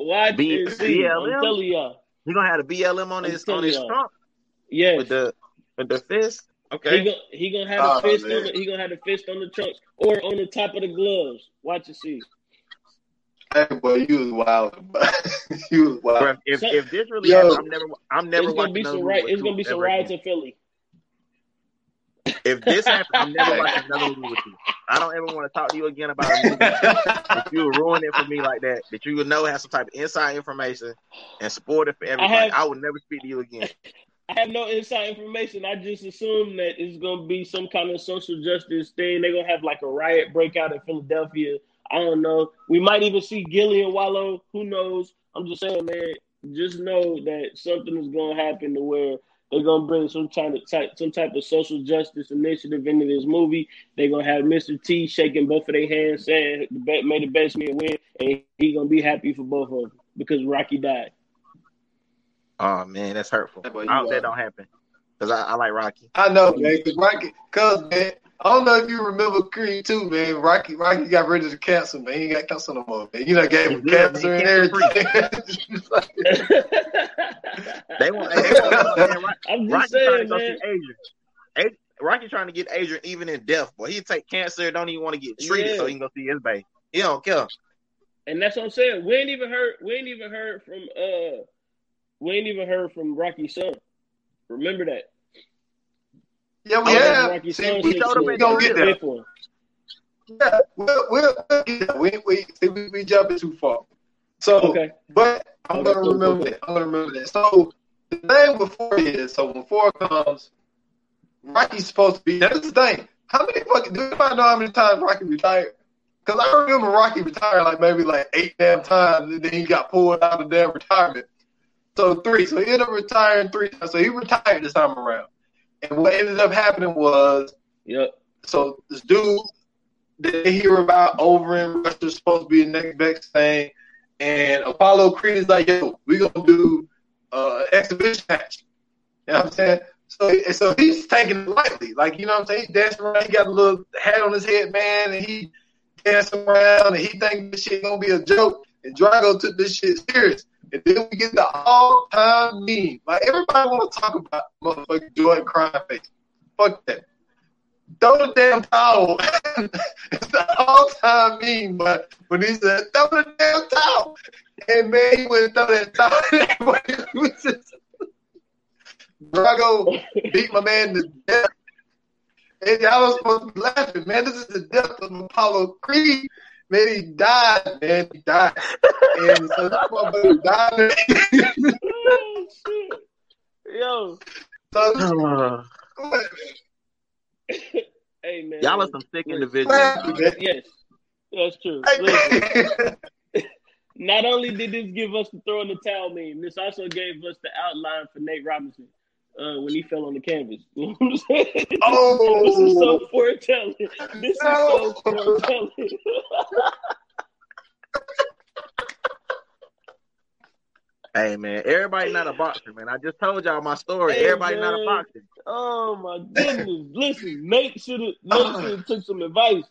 YC. I'm telling y'all. You gonna have a BLM on his on his trunk? Yeah. With the with the fist. Okay. He gonna he gonna have oh, a fist man. on the, he gonna have the fist on the trunk or on the top of the gloves. Watch and see. Hey, boy, you was wild. you was wild. if, so, if this really yo, happens, I'm never I'm never it's gonna be some right. It's gonna be some riots in Philly. If this happens, I'm never watching another movie with you. I don't ever want to talk to you again about a movie. if you ruin it for me like that, that you would know have some type of inside information and support it for everybody, I, have, I would never speak to you again. I have no inside information. I just assume that it's gonna be some kind of social justice thing. They're gonna have like a riot breakout in Philadelphia. I don't know. We might even see Gillian Wallow. Who knows? I'm just saying, man. Just know that something is gonna happen to where they're gonna bring some type of type, some type of social justice initiative into this movie. They're gonna have Mr. T shaking both of their hands, saying, "May the best man win," and he gonna be happy for both of them because Rocky died. Oh man, that's hurtful. I hope that don't happen because I, I, like Rocky. I know, man. Because Rocky, cause man, I don't know if you remember Creed too, man. Rocky, Rocky got rid of the cancer, man. He ain't got cancer no more, man. You know, gave him cancer and everything. they want. They want I'm just Rocky saying, man. Adrian. Rocky trying to get Adrian even in death, boy. He take cancer, don't even want to get treated, yeah. so he can go see his baby. He don't care. And that's what I'm saying. We ain't even heard. We ain't even heard from. uh We ain't even heard from Rocky's son. Remember that. Yeah, we have. See, we gonna get there. Yeah, we'll, we'll, we'll get there. We, we, see, we, we jumping too far. So, okay. but I'm okay, gonna remember that. I'm gonna remember that. So the thing before is, so when four comes, Rocky's supposed to be. That's the thing. How many fucking do you find out how many times Rocky retired? Because I remember Rocky retired like maybe like eight damn times, and then he got pulled out of damn retirement. So three. So he ended up retiring three times. So he retired this time around. And what ended up happening was, yep. So this dude they hear about over in Russia supposed to be the next best thing, and Apollo Creed is like, "Yo, we gonna do uh, exhibition match." You know what I'm saying? So, so he's taking it lightly, like you know what I'm saying. He's dancing around. He got a little hat on his head, man, and he dancing around, and he think this shit gonna be a joke. And Drago took this shit serious. And then we get the all time meme. Like everybody want to talk about motherfucking Jordan crying face. Fuck that. Throw the damn towel. it's the all time meme, but when he said throw the damn towel, and man, he went throw that towel. Drago beat my man to death. And y'all was supposed to be laughing, man. This is the death of Apollo Creed. Man, he died, man. He died. and so this motherfucker died. shit. Yo. So, uh. hey, y'all are some sick individuals. Yes, that's true. Listen, not only did this give us the throw in the towel meme, this also gave us the outline for Nate Robinson uh, when he fell on the canvas. You know what I'm saying? Oh. this is so foretelling. This is so foretelling. Hey man, everybody not a boxer, man. I just told y'all my story. Hey, everybody not a boxer. Oh my goodness! Listen, Nate should have Nate should have took some advice,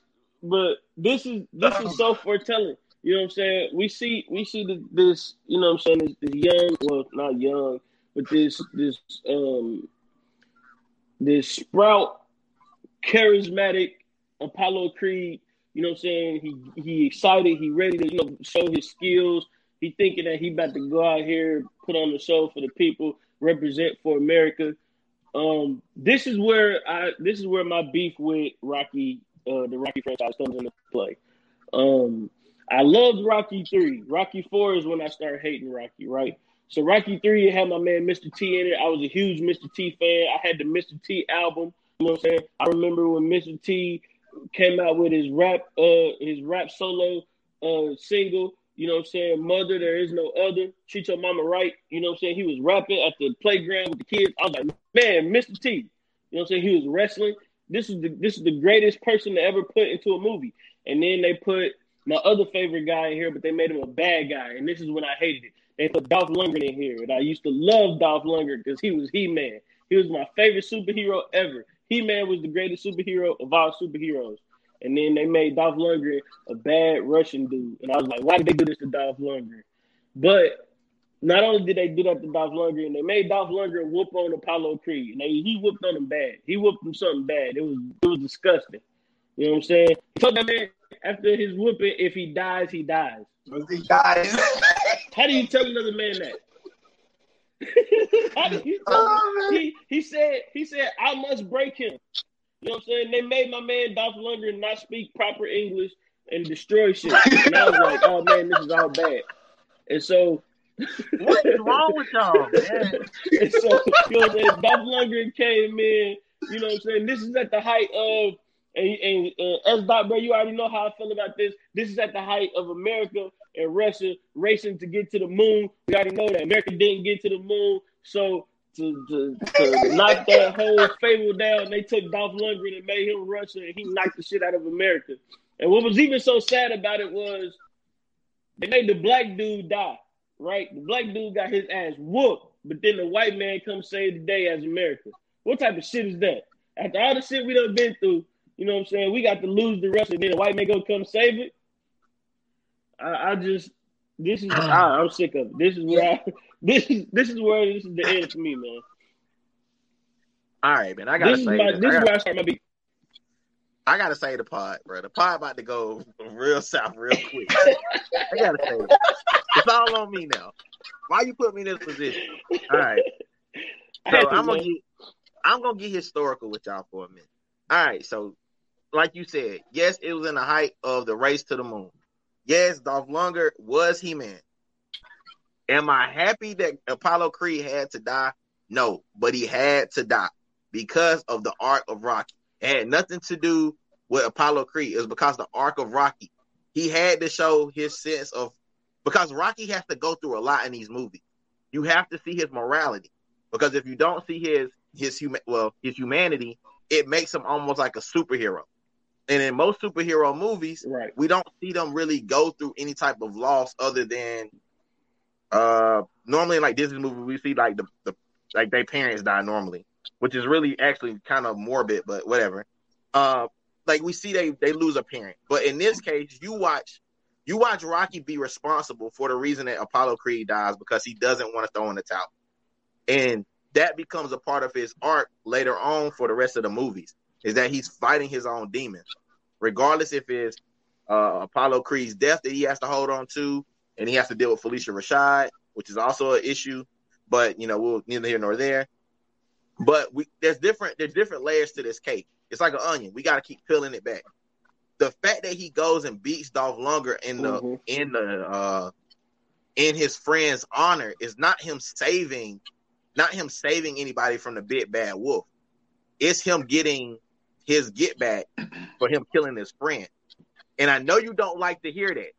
but this is this is so foretelling. You know what I'm saying? We see we see this, this you know what I'm saying this, this young well not young but this this um this sprout charismatic Apollo Creed. You know what I'm saying? He he excited. He ready to you know show his skills. He thinking that he about to go out here put on the show for the people, represent for America. Um, this is where I this is where my beef with Rocky, uh, the Rocky franchise comes into play. Um, I loved Rocky three. Rocky four is when I started hating Rocky, right? So Rocky three had my man Mr. T in it. I was a huge Mr. T fan. I had the Mr. T album. You know what I'm saying? I remember when Mr. T came out with his rap, uh, his rap solo uh single. You know what I'm saying? Mother, there is no other. Treat your mama right. You know what I'm saying? He was rapping at the playground with the kids. I was like, man, Mr. T. You know what I'm saying? He was wrestling. This is the this is the greatest person to ever put into a movie. And then they put my other favorite guy in here, but they made him a bad guy. And this is when I hated it. They put Dolph Lundgren in here. And I used to love Dolph Lundgren because he was He Man. He was my favorite superhero ever. He Man was the greatest superhero of all superheroes. And then they made Dolph Lundgren a bad Russian dude. And I was like, why did they do this to Dolph Lundgren? But not only did they do that to Dolph Lundgren, they made Dolph Lundgren whoop on Apollo Creed. And they, he whooped on him bad. He whooped him something bad. It was it was disgusting. You know what I'm saying? He told that man after his whooping, if he dies, he dies. He died. How do you tell another man that? How do you tell Oh, he he said he said I must break him. You know what I'm saying? They made my man Dolph Lundgren not speak proper English and destroy shit. And I was like, oh man, this is all bad. And so What is wrong with y'all, man? and so you know what Dolph Lundgren came in, you know what I'm saying? This is at the height of and, and uh, S dot bro, you already know how I feel about this. This is at the height of America and Russia racing to get to the moon. We already know that America didn't get to the moon, so to, to, to knock that whole fable down, they took Dolph Lundgren and made him Russia, and he knocked the shit out of America. And what was even so sad about it was they made the black dude die, right? The black dude got his ass whooped, but then the white man comes save the day as America. What type of shit is that? After all the shit we done been through, you know what I'm saying? We got to lose the and then the white man go come save it. I, I just, this is, I, I'm sick of it. This is where, I, this is, this is where this is the end for me, man. All right, man. I gotta This is say my, this. this I, is gotta, where I start my beat. I gotta say the pod, bro. The pod about to go real south real quick. I gotta say it. It's all on me now. Why you put me in this position? All right. So to, I'm gonna man. get I'm gonna get historical with y'all for a minute. All right, so like you said, yes, it was in the height of the race to the moon. Yes, Dolph Lundgren was He Man. Am I happy that Apollo Creed had to die? No, but he had to die because of the arc of Rocky. It had nothing to do with Apollo Creed. It was because the arc of Rocky. He had to show his sense of because Rocky has to go through a lot in these movies. You have to see his morality because if you don't see his his human well his humanity, it makes him almost like a superhero. And in most superhero movies, Right. we don't see them really go through any type of loss other than uh normally in like Disney movies we see like the, the like their parents die normally, which is really actually kind of morbid, but whatever. Uh like we see they they lose a parent. But in this case, you watch you watch Rocky be responsible for the reason that Apollo Creed dies because he doesn't want to throw in the towel. And that becomes a part of his arc later on for the rest of the movies is that he's fighting his own demons, regardless if it's uh, Apollo Creed's death that he has to hold on to, and he has to deal with Phylicia Rashad, which is also an issue. But you know, we'll neither here nor there. But we there's different there's different layers to this cake. It's like an onion. We got to keep peeling it back. The fact that he goes and beats Dolph Lundgren in the Mhm. in the uh in his friend's honor is not him saving not him saving anybody from the big bad wolf. It's him getting his get back for him killing his friend. And I know you don't like to hear that,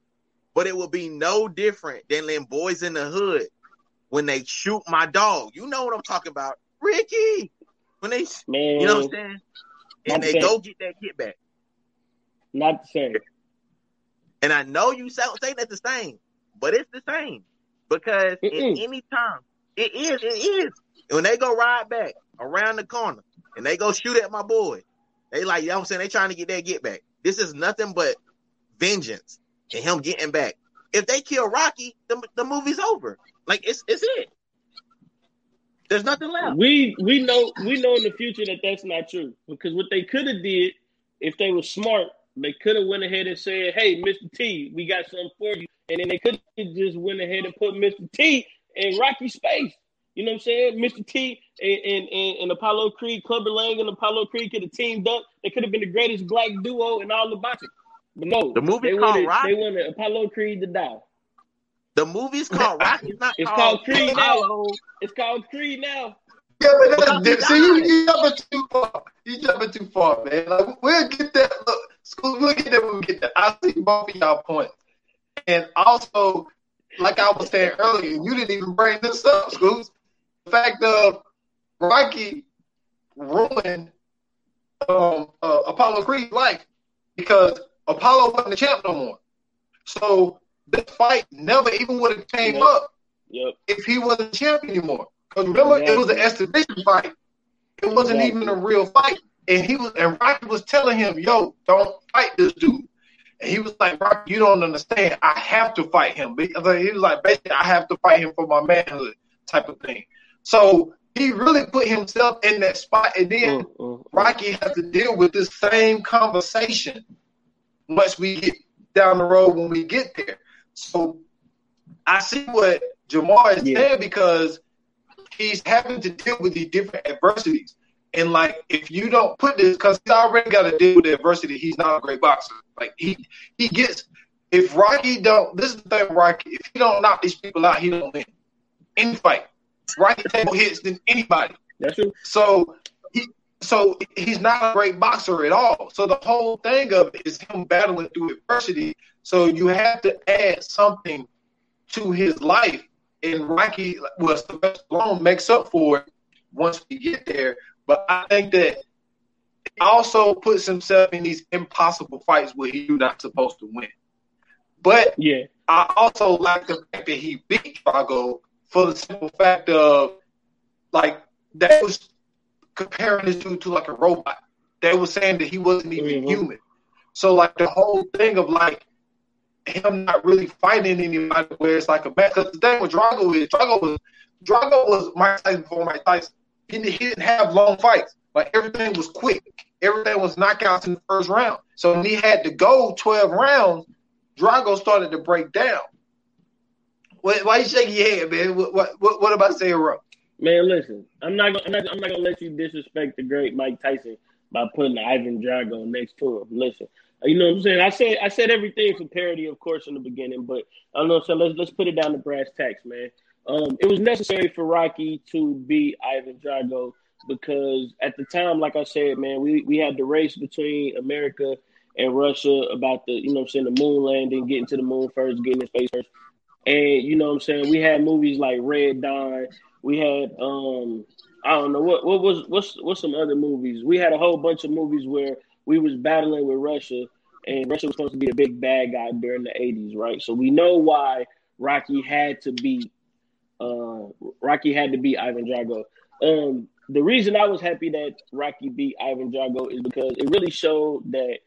but it will be no different than them boys in the hood when they shoot my dog. You know what I'm talking about, Ricky. When they, Man, you know what I'm saying, and they go get that get back. not the same. And I know you sound saying that's the same, but it's the same because Mm-mm. any time it is, it is. When they go ride back around the corner and they go shoot at my boy, they like, you know what I'm saying? They trying to get that get back. This is nothing but vengeance and him getting back. If they kill Rocky, the, the movie's over. Like it's it's it. There's nothing left. We we know we know in the future that that's not true because what they could have did if they were smart, they could have went ahead and said, "Hey, Mr. T, we got something for you," and then they could have just went ahead and put Mr. T in Rocky space. You know what I'm saying? Mr. T and and, and, and Apollo Creed, Clubber Lang and Apollo Creed could have teamed up. They could have been the greatest black duo in all the boxing. But no, The movie they called wanted, Rocky. They wanted Apollo Creed to die. The movie's called Rocky. It's not It's called, called Creed now. It's called Creed now. Yeah, but that's Because different. See, you, died. you jumping too far. You're jumping too far, man. Like, we'll get that. Look, school, we'll get that when we get that. I see both of y'all points. And also, like I was saying earlier, you didn't even bring this up, Scoots. The fact of Rocky ruined um, uh, Apollo Creed's life because Apollo wasn't the champ no more. So this fight never even would have came Yep. up Yep. if he wasn't champ anymore. Because remember, it was an exhibition fight. It wasn't Exactly. even a real fight. And he was and Rocky was telling him, yo, don't fight this dude. And he was like, Rocky, you don't understand. I have to fight him. Because he was like, basically, I have to fight him for my manhood type of thing. So he really put himself in that spot. And then Mm, mm, mm. Rocky has to deal with this same conversation once we get down the road when we get there. So I see what Jamar is Yeah. saying because he's having to deal with these different adversities. And like, if you don't put this, because he's already got to deal with the adversity, he's not a great boxer. Like he he gets. If Rocky don't, this is the thing, Rocky. If he don't knock these people out, he don't win any fight. Rocky table hits than anybody. That's true. So he so he's not a great boxer at all. So the whole thing of it is him battling through adversity. So you have to add something to his life. And Rocky well Sylvester Stallone makes up for it once we get there. But I think that he also puts himself in these impossible fights where he's not supposed to win. But Yeah. I also like the fact that he beat Drago for the simple fact of like that was comparing this dude to like a robot. They were saying that he wasn't even Mhm. human. So like the whole thing of like him not really fighting anybody where it's like a match. Because the thing with Drago is Drago was Drago was Mike Tyson before Mike Tyson. He, didn't- he didn't have long fights. Like everything was quick. Everything was knockouts in the first round. So when he had to go twelve rounds, Drago started to break down. Why, why you shaking your head, man? What what what, what am I saying wrong? Man, listen, I'm not gonna I'm not, I'm not gonna let you disrespect the great Mike Tyson by putting Ivan Drago next to him. Listen, you know what I'm saying? I said I said everything for parody, of course, in the beginning, but I don't know. So let's let's put it down to brass tacks, man. Um, it was necessary for Rocky to beat Ivan Drago because at the time, like I said, man, we we had the race between America and Russia about the you know what I'm saying the moon landing, getting to the moon first, getting in space first. And you know what I'm saying? We had movies like Red Dawn. We had um I don't know what what was what's what's some other movies. We had a whole bunch of movies where we was battling with Russia and Russia was supposed to be the big bad guy during the 80s, right? So we know why Rocky had to be uh Rocky had to beat Ivan Drago. Um the reason I was happy that Rocky beat Ivan Drago is because it really showed that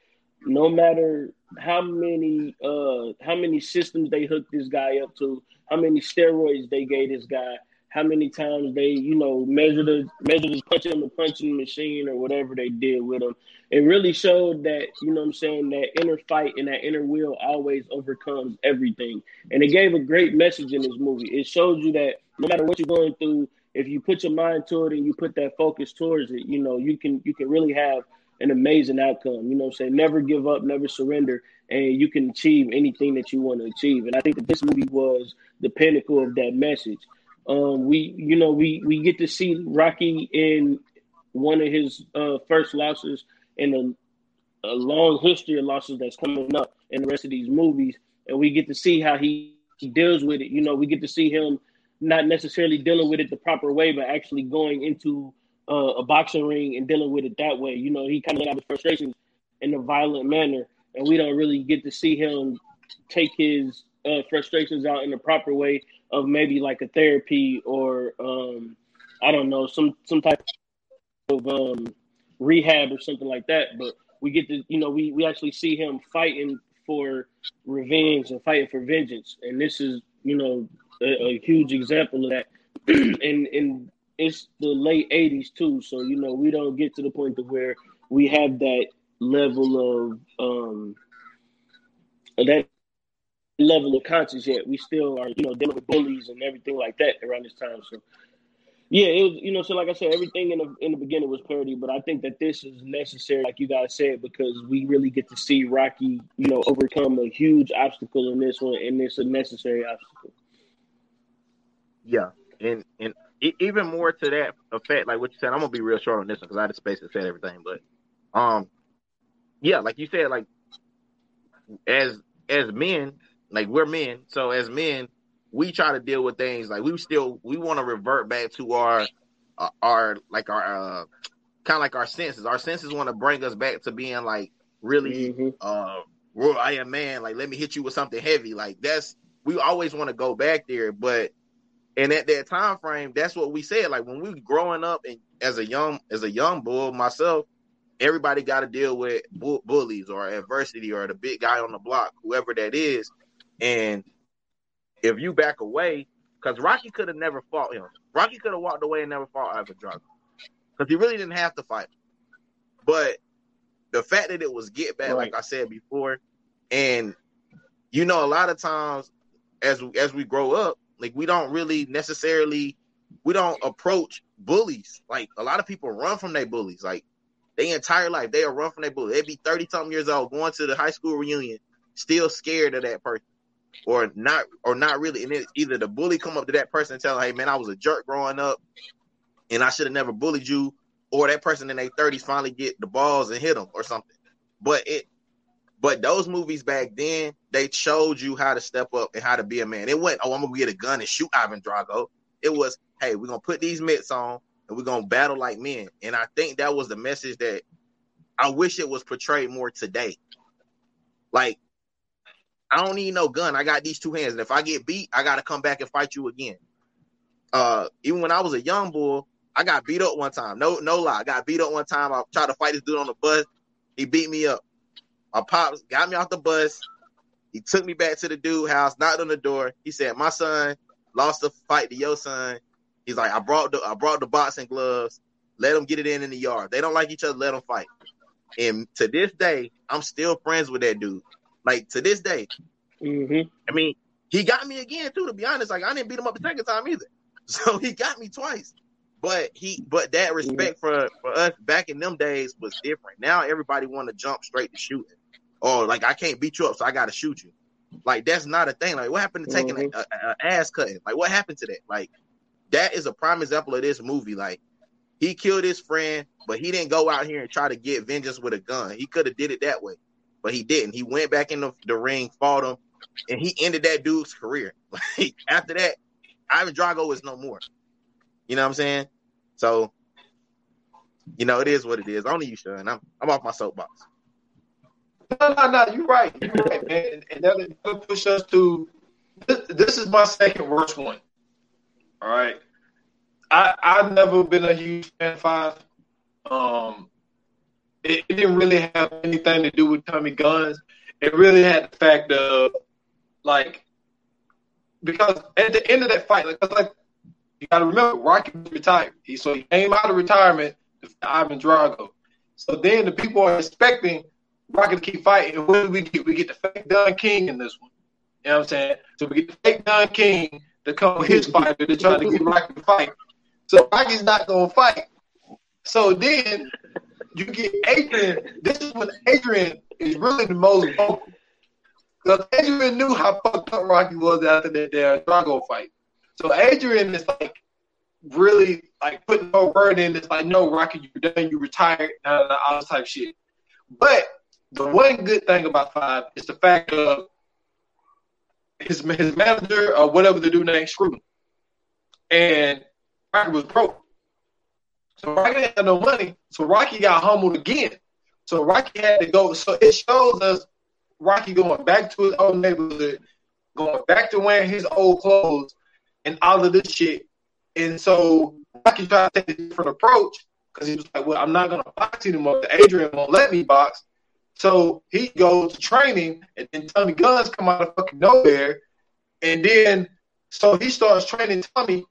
no matter how many uh how many systems they hooked this guy up to, how many steroids they gave this guy, how many times they, you know, measured his measured his punch in the punching machine or whatever they did with him. It really showed that, you know I'm saying, that inner fight and that inner will always overcomes everything. And it gave a great message in this movie. It showed you that no matter what you're going through, if you put your mind to it and you put that focus towards it, you know, you can you can really have an amazing outcome. You know saying? Never give up, never surrender, and you can achieve anything that you want to achieve. And I think that this movie was the pinnacle of that message. Um, we, you know, we we get to see Rocky in one of his uh, first losses in a, a long history of losses that's coming up in the rest of these movies, and we get to see how he, he deals with it. You know, we get to see him not necessarily dealing with it the proper way, but actually going into uh, a boxing ring and dealing with it that way. You know, he kind of got his frustrations in a violent manner, and we don't really get to see him take his uh, frustrations out in the proper way of maybe like a therapy or um, I don't know some some type of um, rehab or something like that. But we get to you know we we actually see him fighting for revenge and fighting for vengeance, and this is you know a, a huge example of that. and and it's the late '80s too, so you know we don't get to the point of where we have that level of um that level of conscience yet. We still are, you know, dealing with bullies and everything like that around this time. So yeah, it was, you know, so like I said, everything in the in the beginning was parody, but I think that this is necessary, like you guys said, because we really get to see Rocky, you know, overcome a huge obstacle in this one, and it's a necessary obstacle. Yeah, and and even more to that effect, like what you said, I'm gonna be real short on this one because I space to say everything, but um, yeah, like you said, like as as men, like we're men, so as men, we try to deal with things like we still we want to revert back to our uh, our like our uh kind of like our senses. Our senses want to bring us back to being like really mm-hmm. uh royal I am man. Like let me hit you with something heavy. Like that's we always want to go back there, but and at that time frame, that's what we said. Like when we were growing up and as a young as a young bull myself, everybody got to deal with bu- bullies or adversity or the big guy on the block, whoever that is. And if you back away, because Rocky could have never fought him. Rocky could have walked away and never fought Ivan Drago because he really didn't have to fight. But the fact that it was get back, right. like I said before, and you know, a lot of times as as we grow up, like we don't really necessarily we don't approach bullies. Like a lot of people run from their bullies. Like their entire life, they'll run from their bully. They'd be 30 something years old, going to the high school reunion, still scared of that person. Or not or not really. And it, either the bully come up to that person and tell them, hey man, I was a jerk growing up and I should have never bullied you, or that person in their 30s finally get the balls and hit them or something. But it but those movies back then, they showed you how to step up and how to be a man. It wasn't, oh, I'm gonna get a gun and shoot Ivan Drago. It was, hey, we're gonna put these mitts on and we're gonna battle like men. And I think that was the message that I wish it was portrayed more today. Like, I don't need no gun. I got these two hands, and if I get beat, I gotta come back and fight you again. Uh, even when I was a young boy, I got beat up one time. No, no lie. I got beat up one time. I tried to fight this dude on the bus. He beat me up. My pops got me off the bus. He took me back to the dude house, knocked on the door. He said, "My son lost the fight to your son. He's like, I brought the I brought the boxing gloves. Let them get it in in the yard. They don't like each other. Let them fight. And to this day, I'm still friends with that dude. Like to this day. Mm-hmm. I mean, he got me again too. To be honest, like I didn't beat him up the second time either. So he got me twice. But he, but that respect mm-hmm. for for us back in them days was different. Now everybody want to jump straight to shooting, or like I can't beat you up, so I got to shoot you. Like that's not a thing. Like what happened to taking mm-hmm. a, a, a ass cutting? Like what happened to that? Like that is a prime example of this movie. Like he killed his friend, but he didn't go out here and try to get vengeance with a gun. He could have did it that way, but he didn't. He went back in the, the ring, fought him, and he ended that dude's career. Like after that, Ivan Drago is no more. You know what I'm saying? So, you know, it is what it is. Only you, Sean. I'm I'm off my soapbox. No, no, no. You're right. You're right, man. And that'll push us to this, this is my second worst one. All right. I I've never been a huge fan of five. Um, it, it, didn't really have anything to do with Tommy Guns. It really had the fact of like because at the end of that fight, like, like you got to remember, Rocky was retired. He so he came out of retirement to Ivan Drago. So then the people are expecting Rocky to keep fighting. What do we get? We get the fake Don King in this one. You know what I'm saying? So we get the fake Don King to come with his fighter to try to get Rocky to fight. So Rocky's not gonna fight. So then you get Adrian. This is when Adrian is really the most vocal. Because Adrian knew how fucked up Rocky was after that damn Drago fight. So Adrian is like really like putting no word in. It's like, no, Rocky, you're done. You retired. All this type shit. But the one good thing about Five is the fact of his his manager or whatever the dude named Screw, and Rocky was broke. So Rocky didn't have no money. So Rocky got humbled again. So Rocky had to go. So it shows us Rocky going back to his old neighborhood, going back to wearing his old clothes and all of this shit. And so Rocky tried to take a different approach because he was like, "Well, I'm not gonna box anymore. The Adrian won't let me box." So he goes to training, and then Tommy Guns come out of fucking nowhere, and then so he starts training Tommy.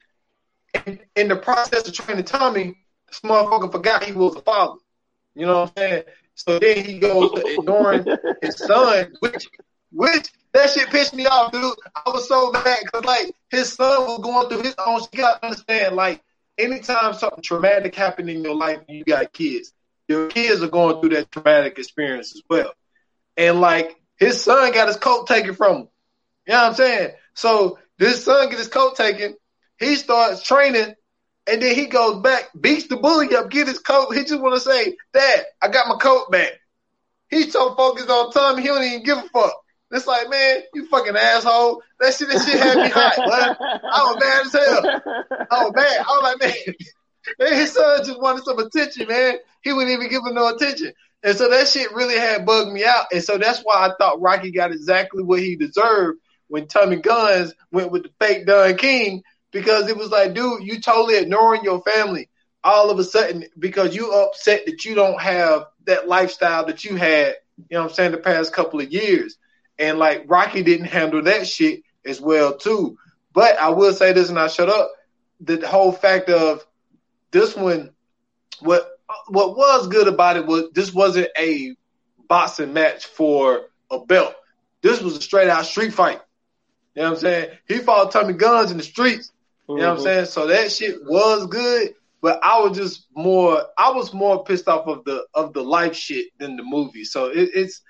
And in the process of training Tommy, this motherfucker forgot he was a father. You know what I'm saying? So then he goes to ignoring his son, which which that shit pissed me off, dude. I was so mad because like his son was going through his own. Shit. You gotta understand, like anytime something traumatic happened in your life, you got kids. Your kids are going through that traumatic experience as well. And like his son got his coat taken from him. You know what I'm saying? So this son get his coat taken. He starts training and then he goes back, beats the bully up, get his coat. He just want to say, Dad, I got my coat back. He's so focused on Tommy, he don't even give a fuck. It's like, man, you fucking asshole. That shit, that shit had me hot. I was mad as hell. I was mad. I was like, man, man, his son just wanted some attention, man. He wouldn't even give him no attention. And so that shit really had bugged me out. And so that's why I thought Rocky got exactly what he deserved when Tommy Guns went with the fake Don King because it was like, dude, you totally ignoring your family all of a sudden because you upset that you don't have that lifestyle that you had, you know what I'm saying, the past couple of years. And like Rocky didn't handle that shit as well too. But I will say this and I shut up. The whole fact of this one, what what was good about it was this wasn't a boxing match for a belt. This was a straight out street fight. You know what I'm saying? He fought Tommy Guns in the streets. You know what I'm mm-hmm. saying? So that shit was good, but I was just more I was more pissed off of the of the life shit than the movie. So it, it's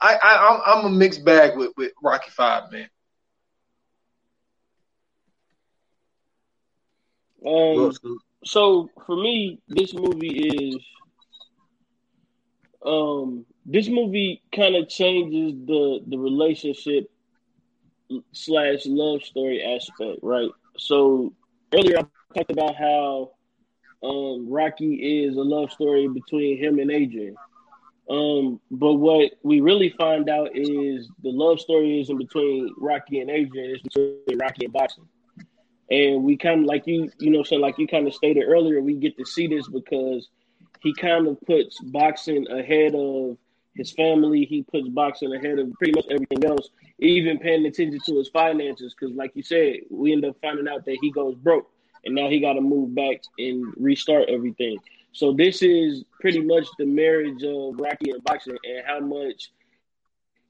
I, I I'm, I'm a mixed bag with with Rocky Five, man. Um, so for me, this movie is um this movie kind of changes the the relationship slash love story aspect, right? So earlier I talked about how um, Rocky is a love story between him and Adrian. Um, but what we really find out is the love story isn't between Rocky and Adrian, it's between Rocky and boxing. And we kind of like you, you know, so like you kind of stated earlier, we get to see this because he kind of puts boxing ahead of his family. He puts boxing ahead of pretty much everything else, even paying attention to his finances. Because, like you said, we end up finding out that he goes broke, and now he got to move back and restart everything. So this is pretty much the marriage of Rocky and boxing, and how much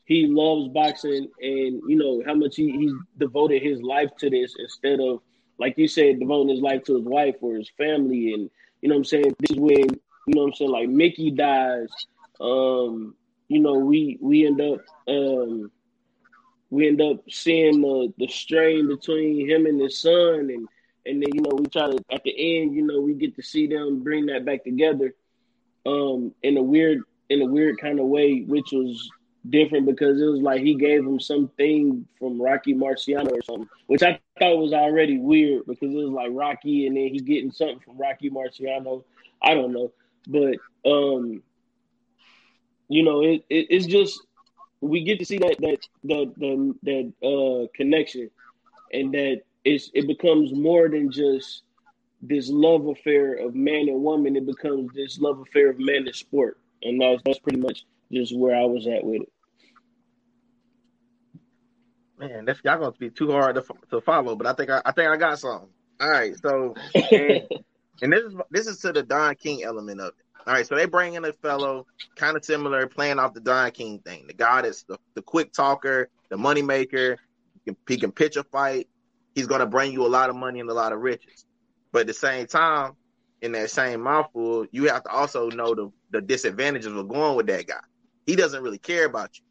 he loves boxing, and you know how much he, he's devoted his life to this instead of, like you said, devoting his life to his wife or his family, and you know what I'm saying. This is when you know what I'm saying, like Mickey dies um, you know, we we end up um, we end up seeing the the strain between him and his son, and and then you know we try to at the end, you know, we get to see them bring that back together, um, in a weird in a weird kind of way, which was different because it was like he gave him something from Rocky Marciano or something, which I thought was already weird because it was like Rocky and then he getting something from Rocky Marciano. I don't know, but um, you know, it, it, it's just we get to see that that that that, that uh, connection, and that it's it becomes more than just this love affair of man and woman. It becomes this love affair of man and sport, and that's that's pretty much just where I was at with it. Man, that's y'all gonna be too hard to, to follow, but I think I, I think I got something. All right, so and, and this is this is to the Don King element of it. All right, so they bring in a fellow kind of similar, playing off the Don King thing. The guy that's the, the quick talker, the money maker. He can, he can pitch a fight. He's going to bring you a lot of money and a lot of riches. But at the same time, in that same mouthful, you have to also know the, the disadvantages of going with that guy. He doesn't really care about you.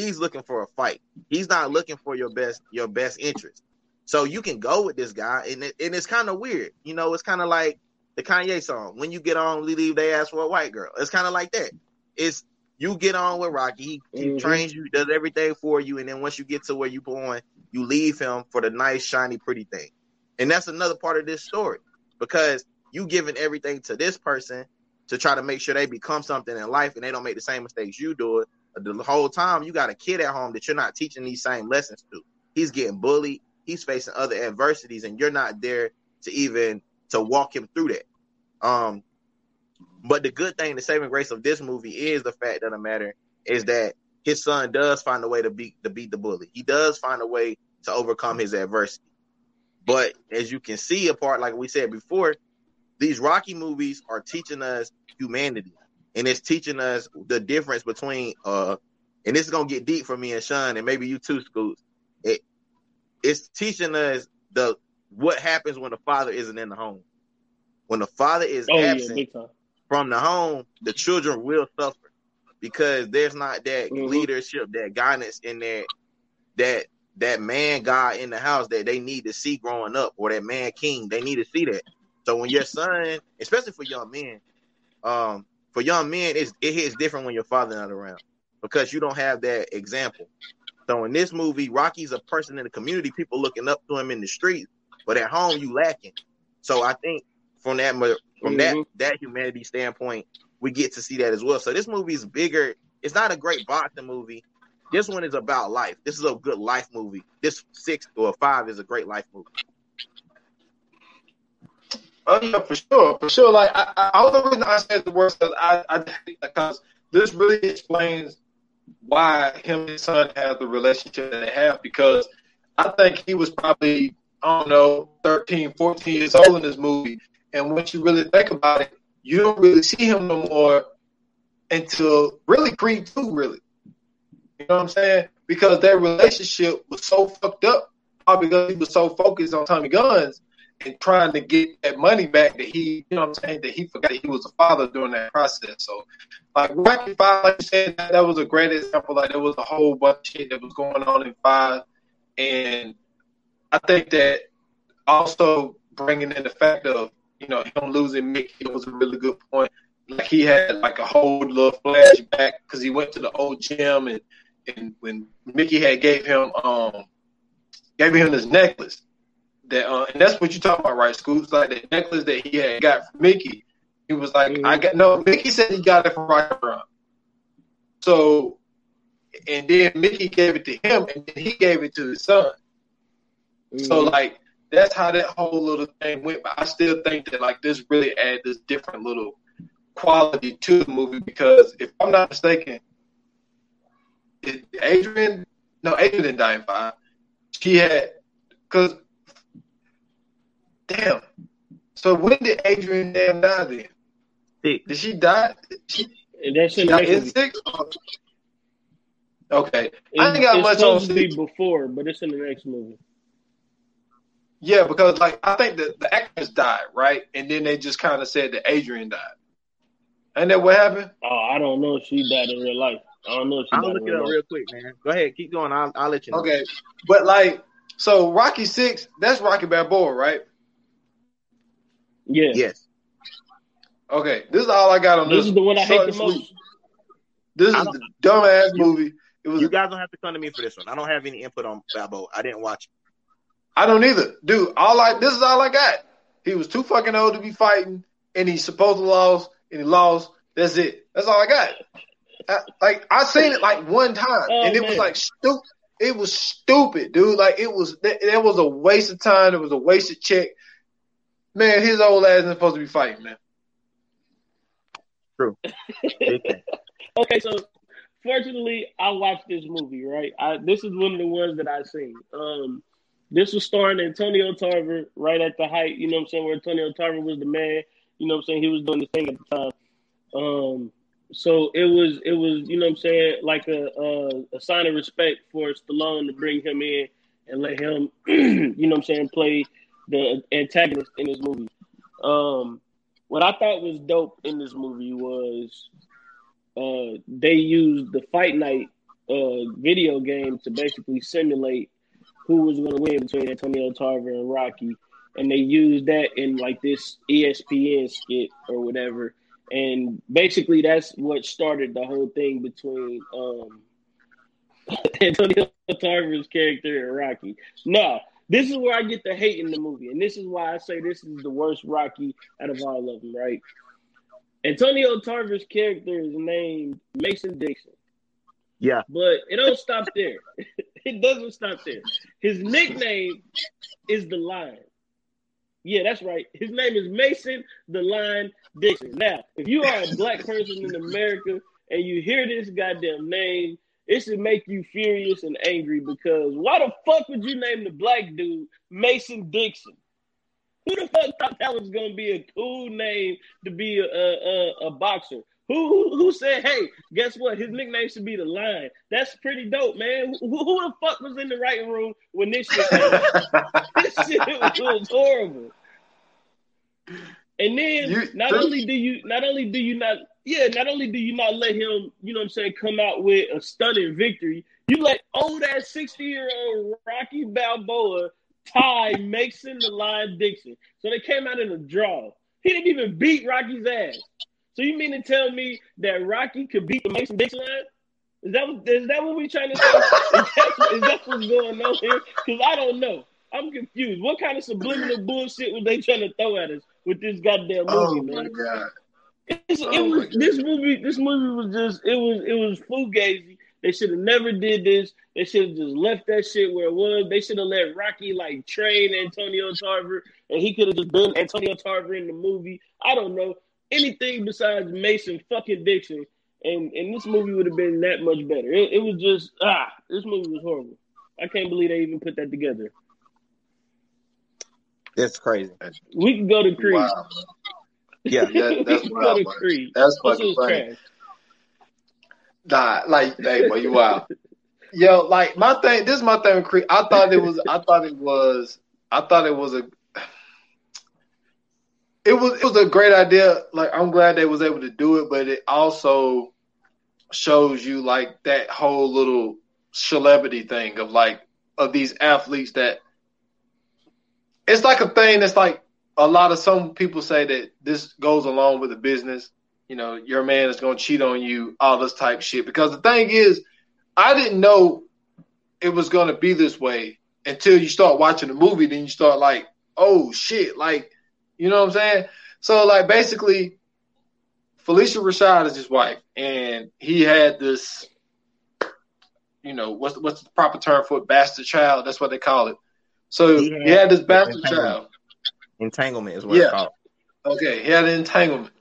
He's looking for a fight. He's not looking for your best your best interest. So you can go with this guy, and it, and it's kind of weird. You know, it's kind of like the Kanye song, when you get on, leave they ask for a white girl. It's kind of like that. it's you get on with Rocky. He, Mhm. trains you, does everything for you, and then once you get to where you going, you leave him for the nice, shiny, pretty thing. And that's another part of this story because you giving everything to this person to try to make sure they become something in life and they don't make the same mistakes you do it. The whole time you got a kid at home that you're not teaching these same lessons to. He's getting bullied. He's facing other adversities, and you're not there to even to walk him through that. Um, but the good thing, the saving grace of this movie is the fact of the matter is that his son does find a way to beat to beat the bully. He does find a way to overcome his adversity. But as you can see, apart like we said before, these Rocky movies are teaching us humanity, and it's teaching us the difference between uh, and this is gonna get deep for me and Sean, and maybe you too, Scoots. It it's teaching us the what happens when the father isn't in the home. When the father is Oh absent, time. from the home, the children will suffer because there's not that Mhm. leadership, that guidance in there, that that man God in the house that they need to see growing up, or that man king, they need to see that. So when your son, especially for young men, um, for young men, it's, it hits different when your father not around because you don't have that example. So in this movie, Rocky's a person in the community, people looking up to him in the street, but at home you lacking. So I think from that from that Mhm. that humanity standpoint, we get to see that as well. So this movie is bigger. It's not a great boxing movie. This one is about life. This is a good life movie. This six or five is a great life movie. Oh yeah, for sure, for sure. Like I, I, all the reason I said the words because I, I because this really explains why him and his son have the relationship that they have. Because I think he was probably I don't know 13, 14 years old in this movie, and once you really think about it, you don't really see him no more until really Creed two, really. You know what I'm saying? Because their relationship was so fucked up, probably because he was so focused on Tommy Guns and trying to get that money back that he, you know I'm saying, that he forgot he was a father during that process. So, like, Rocky Five, like you said, that, that was a great example. Like, there was a whole bunch of shit that was going on in Five. And I think that also bringing in the fact of, you know, him losing Mickey was a really good point. Like, he had, like, a whole little flashback because he went to the old gym and, and when Mickey had gave him, um, gave him his necklace that uh, and that's what you talking about, right? Scoots like the necklace that he had got from Mickey. He was like, Mhm. I got no. Mickey said he got it from Rocky Brown. So, and then Mickey gave it to him, and then he gave it to his son. So Mhm. like that's how that whole little thing went. But I still think that like this really added this different little quality to the movie because if I'm not mistaken, it, Adrian, no, Adrian didn't die in five. She had because damn. So when did Adrian damn die then? Six. Did she die? She, And that's she in the died in six? Okay. It's, I ain't got it's much on supposed to be six. before, but it's in the next movie. Yeah, because like I think that the actress died, right? And then they just kind of said that Adrian died. Ain't that what happened? Oh, I don't know if she died in real life. I don't know if she I'll died look in it up life. real quick, man. Go ahead, keep going. I'll, I'll let you know. Okay, but like, so Rocky Six, that's Rocky Balboa, right? Yeah. Yes. Okay, this is all I got on this. This is the one I hate the and sweet. most. This is don't- the dumbass movie. It was. You guys don't have to come to me for this one. I don't have any input on Balboa. I didn't watch it. I don't either, dude. All I this is all I got. He was too fucking old to be fighting, and he's supposed to lose, and he lost. That's it. That's all I got. I, like I seen it like one time, Oh, and it was like stupid. It was stupid, dude. Like it was. That, that was a waste of time. It was a wasted check. Man, his old ass isn't supposed to be fighting, man. True. okay, so fortunately, I watched this movie. Right, I, this is one of the ones that I seen. Um, this was starring Antonio Tarver right at the height. You know what I'm saying? Where Antonio Tarver was the man. You know what I'm saying? He was doing the thing at the time. Um, so it was it was you know what I'm saying like a, a a sign of respect for Stallone to bring him in and let him you know what I'm saying play the antagonist in this movie. Um, what I thought was dope in this movie was uh, they used the Fight Night uh, video game to basically simulate who was going to win between Antonio Tarver and Rocky, and they used that in like this ESPN skit or whatever. and basically that's what started the whole thing between um, Antonio Tarver's character and Rocky. No, this is where I get the hate in the movie, and this is why I say this is the worst Rocky out of all of them. Right? Antonio Tarver's character is named Mason Dixon. Yeah. But it don't stop there. it doesn't stop there. His nickname is the Lion. Yeah, that's right. His name is Mason the Lion Dixon. Now, if you are a black person in America and you hear this goddamn name, it should make you furious and angry because why the fuck would you name the black dude Mason Dixon? Who the fuck thought that was gonna be a cool name to be a, a, a boxer? Who, who, who said, hey, guess what? His nickname should be the Lion. That's pretty dope, man. Who, who the fuck was in the writing room when this shit This shit was, was horrible. And then You- not only do you not only do you not yeah, not only do you not let him, you know what I'm saying, come out with a stunning victory, you let old ass 60 year old Rocky Balboa tie Mason the Lion Dixon. So they came out in a draw. He didn't even beat Rocky's ass. So you mean to tell me that Rocky could beat the Mason Dixon line? Is that what- is that what we're trying to say? Is that, is that what's going on here? Because I don't know. I'm confused. What kind of subliminal bullshit were they trying to throw at us with this goddamn movie, Oh man? my god. It's, it Oh, was this movie. This movie was just it was it was fugazi. They should have never did this. They should have just left that shit where it was. They should have let Rocky like train Antonio Tarver, and he could have just been Antonio Tarver in the movie. I don't know anything besides Mason fucking Dixon, and and this movie would have been that much better. It, it was just ah, this movie was horrible. I can't believe they even put that together. That's crazy. We can go to Creed. Wow. Yeah. Yeah, that's wild, That's fucking funny. Nah, like, hey, boy, you wild. Yo, like my thing. This is my thing. with Creed. I thought it was. I thought it was. I thought it was a. It was. It was a great idea. Like I'm glad they was able to do it, but it also shows you like that whole little celebrity thing of like of these athletes that. It's like a thing that's like a lot of some people say that this goes along with the business you know, your man is going to cheat on you, all this type shit. Because the thing is, I didn't know it was going to be this way until you start watching the movie. Then you start like, oh shit, like, you know what I'm saying? So like, basically, Phylicia Rashad is his wife, and he had this, you know, what's what's the proper term for it? Bastard child. That's what they call it. So He he had- this bastard Entanglement. child. Entanglement is what Yeah. it's called. Okay, he had an entanglement.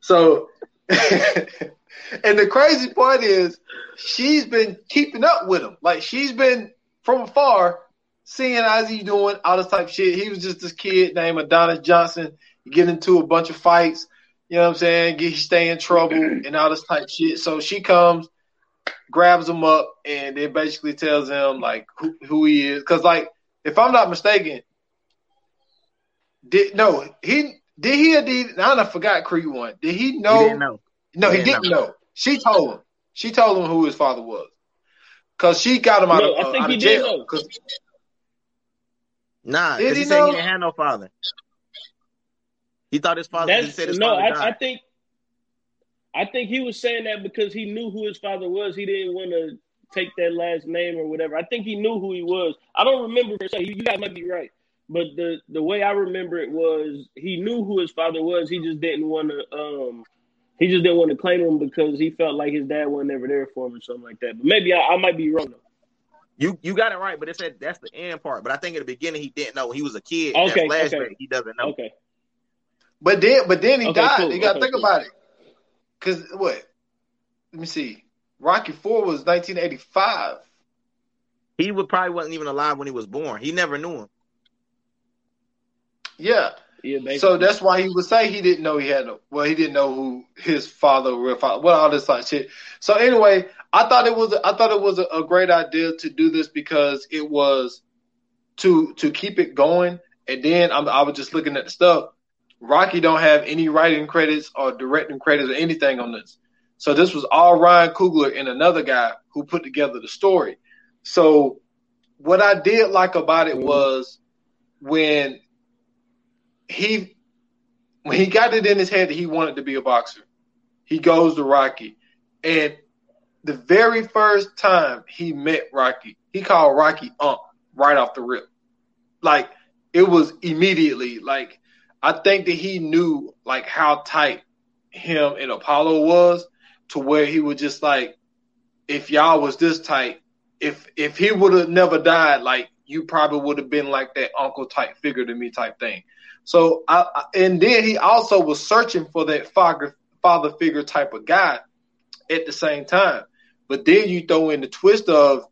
So, and the crazy part is, she's been keeping up with him. Like she's been from afar, seeing how's he doing, all this type of shit. He was just this kid named Adonis Johnson. Get into a bunch of fights. You know what I'm saying? Get he stay in trouble and all this type of shit. So she comes, grabs him up, and then basically tells him like who, who he is. Cause like, if I'm not mistaken, did no he did he or did I don't forgot Creed one. Did he know? He didn't know. No, he, He didn't didn't know. She told him. She told him who his father was. Cause she got him out No, of, I uh, think out he of did jail. know. 'Cause- Nah, Did because he he, said know? he didn't have no father. He thought his father. he said his no, father I. I think I think he was saying that because he knew who his father was. He didn't want to take that last name or whatever. I think he knew who he was. I don't remember per se. You you guys might be right, but the the way I remember it was he knew who his father was. He just didn't want to. Um, he just didn't want to claim him because he felt like his dad wasn't ever there for him or something like that. But maybe I, I might be wrong. Though. You you got it right, but it said that's the end part. But I think at the beginning he didn't know. He was a kid. Okay, that flashback okay. he doesn't know. Okay, But then but then he Okay, died. cool, You gotta okay, think cool. about it. Cause what? Let me see. Rocky Four was nineteen eighty five. He would probably wasn't even alive when he was born. He never knew him. Yeah. yeah. So that's why he would say he didn't know he had no. Well, he didn't know who his father, real father, well, all this like shit. So anyway, I thought it was I thought it was a, a great idea to do this because it was to to keep it going. And then I'm, I was just looking at the stuff. Rocky don't have any writing credits or directing credits or anything on this. So this was all Ryan Coogler and another guy who put together the story. So what I did like about it Mhm. was when he when he got it in his head that he wanted to be a boxer, he goes to Rocky. And the very first time he met Rocky, he called Rocky Ump right off the rip. Like it was immediately like I think that he knew like how tight him and Apollo was to where he was just like, if y'all was this tight, if if he would have never died, like you probably would have been like that uncle type figure to me type thing. So I, and then he also was searching for that father father figure type of guy at the same time. But then you throw in the twist of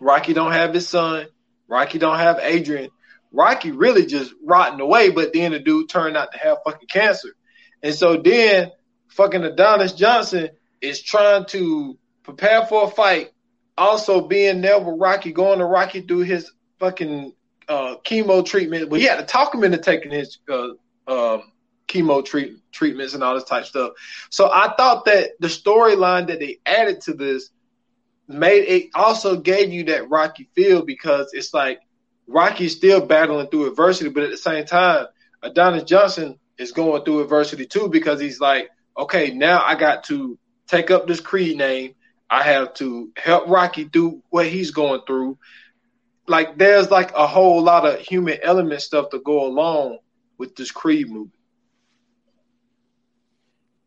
Rocky don't have his son, Rocky don't have Adrian, Rocky really just rotting away, but then the dude turned out to have fucking cancer. And so then fucking Adonis Johnson is trying to prepare for a fight, also being there with Rocky, going to Rocky through his fucking uh, chemo treatment. But he had to talk him into taking his uh, um, chemo treat- treatments and all this type stuff. So I thought that the storyline that they added to this made it also gave you that Rocky feel because it's like Rocky's still battling through adversity, but at the same time, Adonis Johnson is going through adversity too because he's like, okay, now I got to take up this Creed name. I have to help Rocky through what he's going through. Like there's like a whole lot of human element stuff to go along with this Creed movie.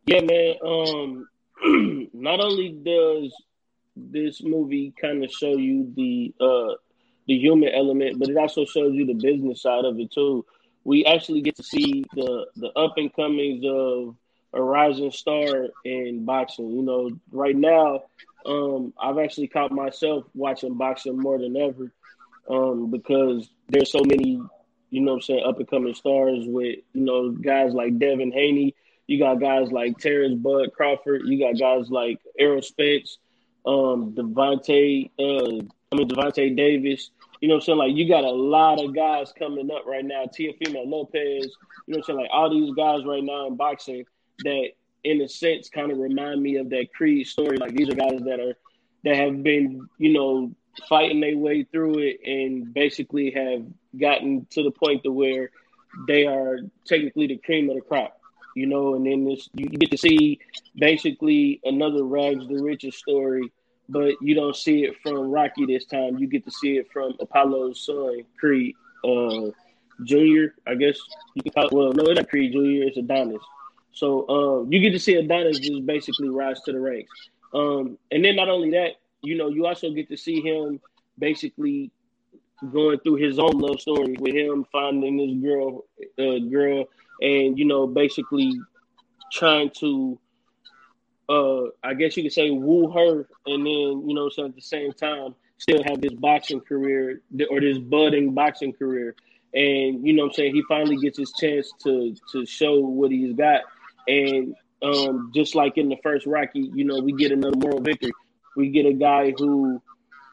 Yeah, man. Um, not only does this movie kind of show you the uh the human element, but it also shows you the business side of it too. We actually get to see the the up and comings of a rising star in boxing. You know, right now, um, I've actually caught myself watching boxing more than ever um, because there's so many, you know, what I'm saying up and coming stars with you know guys like Devin Haney. You got guys like Terence Bud Crawford. You got guys like Errol Spence, um, Devontae. Uh, I mean Devontae Davis. You know what I'm saying? Like you got a lot of guys coming up right now. Teofimo Lopez. You know what I'm saying? Like all these guys right now in boxing that, in a sense, kind of remind me of that Creed story. Like these are guys that are that have been, you know, fighting their way through it and basically have gotten to the point to where they are technically the cream of the crop. You know, and then this you get to see basically another rags the riches story but you don't see it from Rocky this time. You get to see it from Apollo's son, Creed uh, Junior. I guess you can call it. Well, no, it's not Creed Junior. It's Adonis. So um, you get to see Adonis just basically rise to the ranks. Um, and then not only that, you know, you also get to see him basically going through his own love story with him finding this girl, uh, girl, and you know, basically trying to uh, I guess you could say woo her, and then you know, so at the same time, still have this boxing career or this budding boxing career. And you know, I'm saying he finally gets his chance to to show what he's got. And um, just like in the first Rocky, you know, we get another moral victory. We get a guy who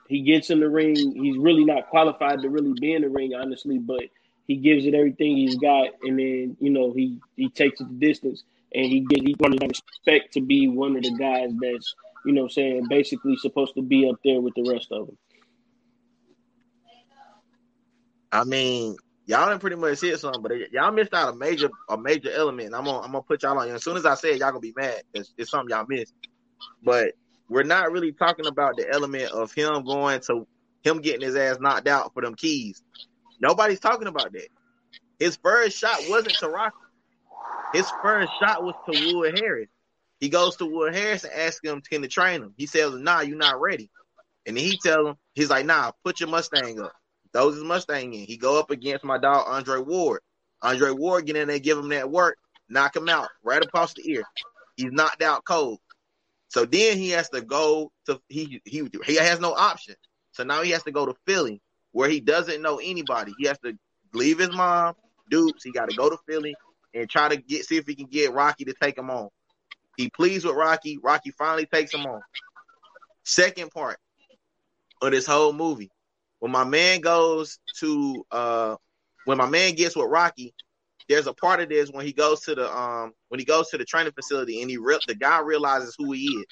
he gets in the ring. He's really not qualified to really be in the ring, honestly, but he gives it everything he's got, and then you know he he takes it the distance and he get he going to expect to be one of the guys that's you know saying basically supposed to be up there with the rest of them. I mean, y'all didn't pretty much hit something, but y'all missed out a major a major element. I'm gonna I'm gonna put y'all on. As soon as I say it, y'all gonna be mad. It's, it's something y'all missed. But we're not really talking about the element of him going to him getting his ass knocked out for them keys. Nobody's talking about that. His first shot wasn't to Rocky. His first shot was to Wood Harris. He goes to Wood Harris and asks him, can to train him? He says, nah, you're not ready. And then he tells him, he's like, nah, put your Mustang up. Throws his Mustang in. He go up against my dog, Andre Ward. Andre Ward get in there, give him that work, knock him out right across the ear. He's knocked out cold. So then he has to go to he he he has no option. So now he has to go to Philly where he doesn't know anybody. He has to leave his mom, Dukes. He got to go to Philly and try to get see if he can get Rocky to take him on. He pleads with Rocky. Rocky finally takes him on. Second part of this whole movie, when my man goes to uh when my man gets with Rocky, there's a part of this when he goes to the um when he goes to the training facility and he re- the guy realizes who he is.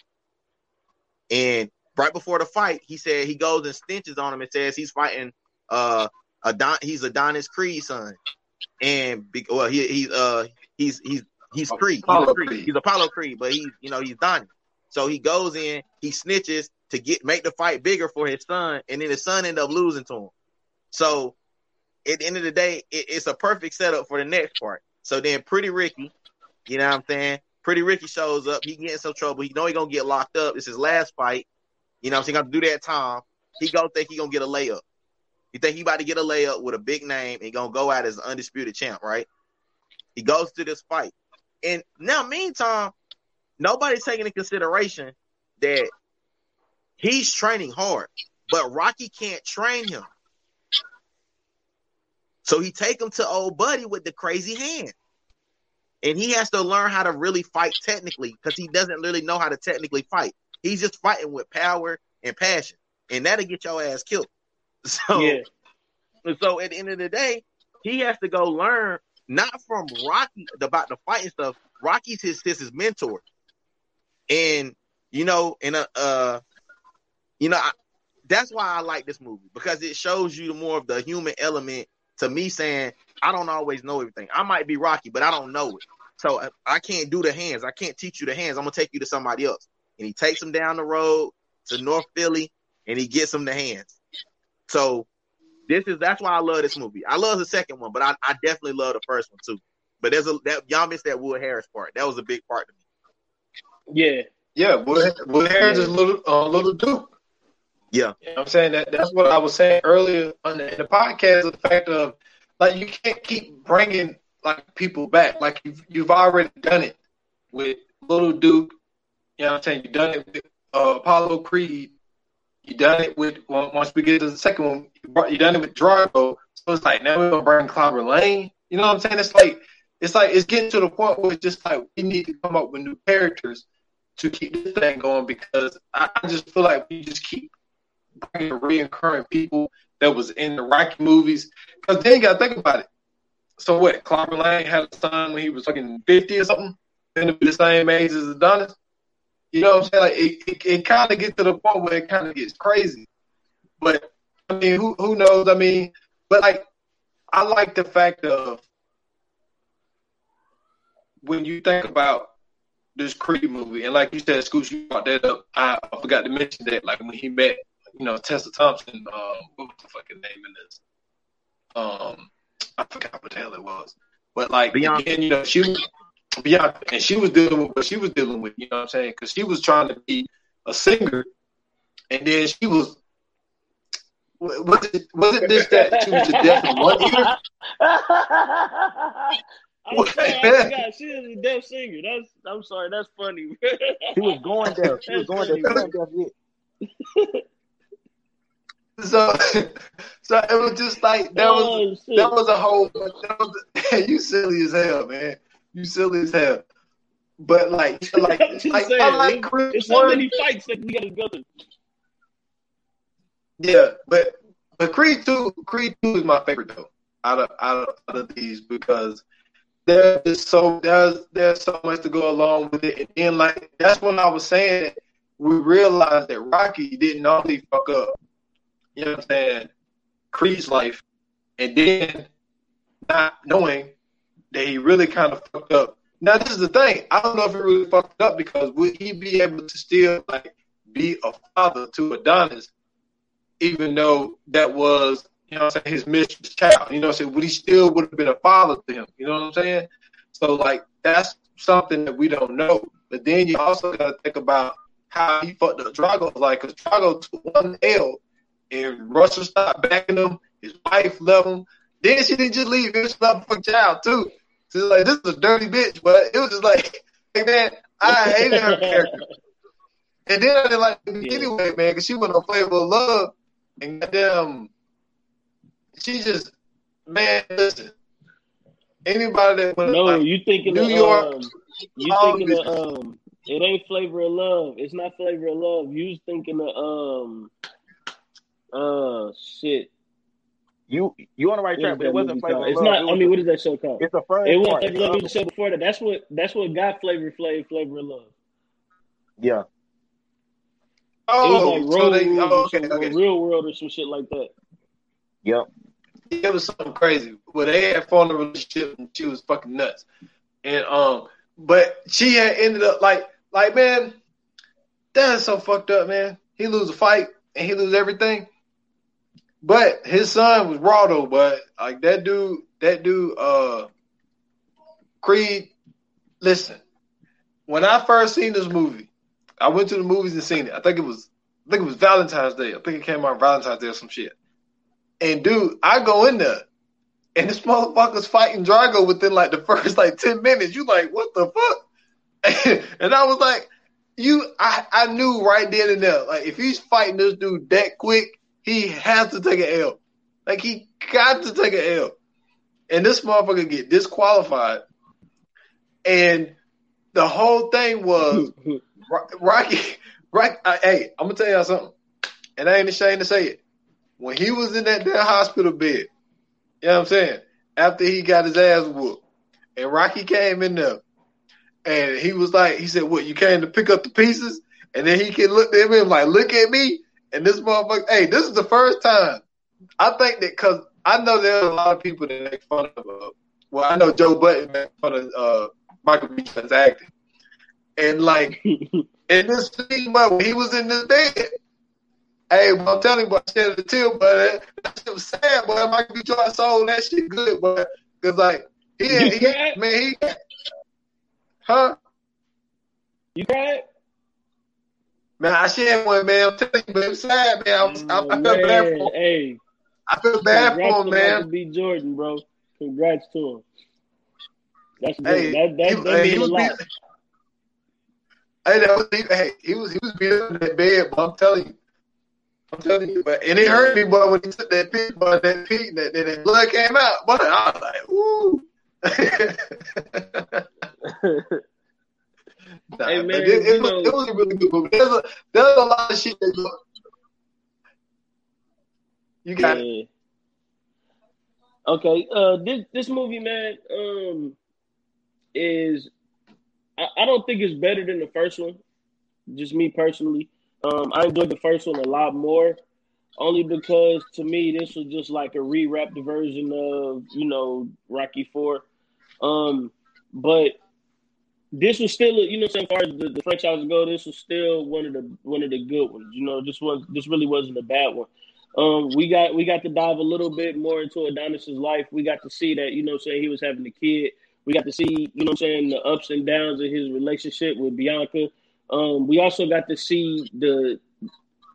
And right before the fight, he said he goes and stenches on him and says he's fighting uh Adon he's Adonis Creed's son and be, well, he he uh he's he's he's Creed. He's Apollo Creed. Creed. He's Apollo Creed, but he's you know he's Donnie. So he goes in, he snitches to get make the fight bigger for his son, and then his son end up losing to him. So at the end of the day, it, it's a perfect setup for the next part. So then Pretty Ricky, you know what I'm saying? Pretty Ricky shows up, he get in some trouble. He know he gonna get locked up. It's his last fight. You know what I'm saying? Gonna do that time. He gonna think he gonna get a layup. He think he about to get a layup with a big name and gonna go out as an undisputed champ, right? He goes to this fight. And now, meantime, nobody's taking into consideration that he's training hard, but Rocky can't train him. So he take him to old buddy with the crazy hand. And he has to learn how to really fight technically because he doesn't really know how to technically fight. He's just fighting with power and passion. And that'll get your ass killed. So Yeah. so at the end of the day, he has to go learn not from Rocky about the fighting stuff. Rocky's his his mentor, and you know, and uh, uh you know, I, that's why I like this movie because it shows you more of the human element. To me, saying I don't always know everything. I might be Rocky, but I don't know it. So I- I can't do the hands. I can't teach you the hands. I'm gonna take you to somebody else. And he takes him down the road to North Philly, and he gets him the hands. So this is that's why I love this movie. I love the second one, but I, I definitely love the first one too. But there's a that y'all missed that Wood Harris part. That was a big part to me. Yeah. Yeah, Will, Will Harris is a little uh, little Duke. Yeah. You know what I'm saying that that's what I was saying earlier on the, in the podcast. The fact of like you can't keep bringing like people back. Like you've you've already done it with Little Duke. You know what I'm saying? You've done it with uh, Apollo Creed. You done it with once we get to the second one. You, done it with Drago. So it's like now we're gonna bring Clubber Lang. You know what I'm saying? It's like it's like it's getting to the point where it's just like we need to come up with new characters to keep this thing going because I just feel like we just keep bringing reoccurring people that was in the Rocky movies. Because then you got to think about it. So what? Clubber Lang had a son when he was fucking fifty or something, and the same age as Adonis. You know what I'm saying? Like it, it, it kind of gets to the point where it kind of gets crazy. But I mean, who who knows? I mean, but like, I like the fact of when you think about this Creed movie, and like you said, Scooch, you brought that up. I forgot to mention that, like when he met, you know, Tessa Thompson. Um, what was the fucking name in this? Um, I forgot what the hell it was. But like, Bianca. again, you know, she was Bianca, and she was dealing with what she was dealing with. You know what I'm saying? Because she was trying to be a singer, and then she was. Was it, was it this that she was the deaf in one ear? I'm sorry, I forgot. She is a deaf singer. That's I'm sorry, that's funny. He was going there. He was going there. He deaf yet. So, so it was just like that was Oh, that was a whole. Was, you silly as hell, man. You silly as hell. But like, like, like saying, I like Creed There's so many fights that we gotta go through. Yeah, but but Creed two, Creed two is my favorite though. Out of out of, out of these because there's just so there's there's so much to go along with it, and then like that's when I was saying we realized that Rocky didn't only fuck up, you know what I'm saying, Creed's life, and then not knowing that he really kind of fucked up. Now this is the thing. I don't know if he really fucked up because would he be able to still like be a father to Adonis, even though that was you know I'm saying his mistress child. You know what I'm saying? Would he still would have been a father to him? You know what I'm saying? So like that's something that we don't know. But then you also got to think about how he fucked up Drago. Like, cause Drago took one L, and Russia stopped backing him. His wife left him. Then she didn't just leave. It was another fucking child too. It's like this is a dirty bitch. But it was just like, hey man, I hated her character. And then I didn't like Yeah. anyway, man, because she went on Flavor of Love, and goddamn, she just, man, listen. Anybody that went No, like, you thinking New of York, um, you thinking of um it ain't flavor of love. It's not flavor of love. You was thinking of um uh shit. You you on the right What track, is but it wasn't flavor. called? of It's Love. not It I mean a- what is that show called? It's a first It wasn't. Flavor of Love, it was the show before that. That's what that's what got Flavor Flav Flavor of Love. Yeah. Oh, It was like so Road they, oh, okay, some- okay. Real World or some shit like that. Yep. It was something crazy. Well, they had formed a relationship and she was fucking nuts. and um, but she had ended up like like man, that is so fucked up, man. He lose a fight and he lose everything. But his son was though, but like that dude, that dude, uh, Creed. Listen, when I first seen this movie, I went to the movies and seen it. I think it was, I think it was Valentine's Day. I think it came out Valentine's Day or some shit. And dude, I go in there, and this motherfucker's fighting Drago within like the first like ten minutes. You like, what the fuck? and I was like, you, I, I knew right then and there, like if he's fighting this dude that quick, he has to take an L. Like he got to take an L. And this motherfucker get disqualified. And the whole thing was Rocky. Rocky. Uh, hey, I'm gonna tell y'all something, and I ain't ashamed to say it. When he was in that damn hospital bed, you know what I'm saying? After he got his ass whooped, and Rocky came in there, and he was like, he said, "What? You came to pick up the pieces?" And then he can look at him like, "Look at me." And this motherfucker, hey, this is the first time. I think that because I know there's a lot of people that make fun of. Uh, well, I know Joe Budden made fun of uh, Michael B. Jordan's acting, and like in this scene, but when he was in this bed, hey, well, I'm telling you, boy, I shed a tear, but that shit was sad, boy. Michael B. Jordan sold that shit good, but because like he, You he, man, he, huh? You cried? Man, I shed one, man. I'm telling you, man, it's sad, man. I, was, I, I felt bad for him. Hey, I feel bad for him, man. B. Jordan, bro. Congrats to him. That's. Hey, that that, he, that hey, he was hey, that was, he, hey, he was he was being in that bed, but I'm telling you, I'm telling you, but and it hurt me, but when he took that pig, but that pig, that, that, that blood came out, but I was like, ooh. nah, Hey, man, it, it, you was, know- it was a really good movie. There's a there's a lot of shit that. You got it. Yeah. Okay. Uh, this this movie, man, um, is I, I don't think it's better than the first one. Just me personally. Um, I enjoyed the first one a lot more, only because to me this was just like a rewrapped version of you know Rocky Four. Um, but this was still, you know, as far as the, the franchise go, this was still one of the one of the good ones. You know, this was this really wasn't a bad one. Um, we got we got to dive a little bit more into Adonis's life. We got to see that, you know, saying he was having a kid. We got to see, you know, I'm saying the ups and downs of his relationship with Bianca. Um, we also got to see the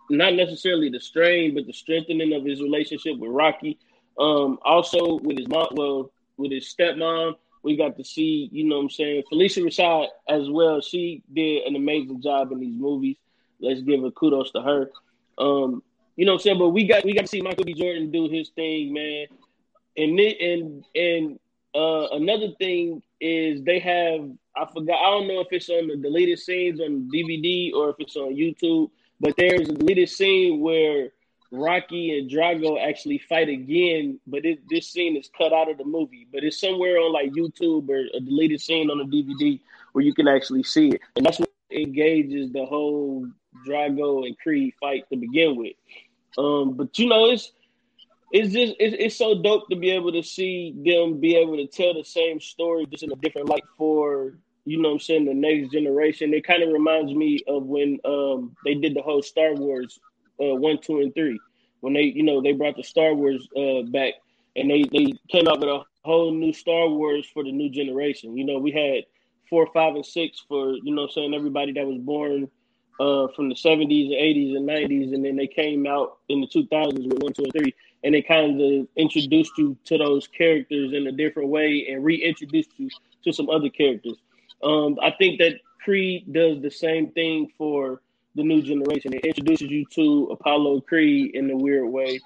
not necessarily the strain, but the strengthening of his relationship with Rocky. Um, also with his mom, well, with his stepmom, we got to see, you know what I'm saying, Phylicia Rashad as well. She did an amazing job in these movies. Let's give a kudos to her. Um, you know what I'm saying? But we got we got to see Michael B. Jordan do his thing, man. And and and uh, another thing is they have I forgot I don't know if it's on the deleted scenes on DVD or if it's on YouTube, but there's a deleted scene where Rocky and Drago actually fight again, but it, this scene is cut out of the movie. But it's somewhere on like YouTube or a deleted scene on the DVD where you can actually see it, and that's what engages the whole Drago and Creed fight to begin with. Um, but you know, it's it's just it's, it's so dope to be able to see them be able to tell the same story just in a different light for you know what I'm saying the next generation. It kind of reminds me of when um they did the whole Star Wars uh one, two, and three. When they you know they brought the Star Wars uh back and they they came out with a whole new Star Wars for the new generation. You know, we had four, five, and six for you know saying everybody that was born uh, from the 70s and 80s and 90s, and then they came out in the 2000s with one, two, and three, and they kind of introduced you to those characters in a different way and reintroduced you to some other characters. Um, I think that Creed does the same thing for the new generation. It introduces you to Apollo Creed in a weird way.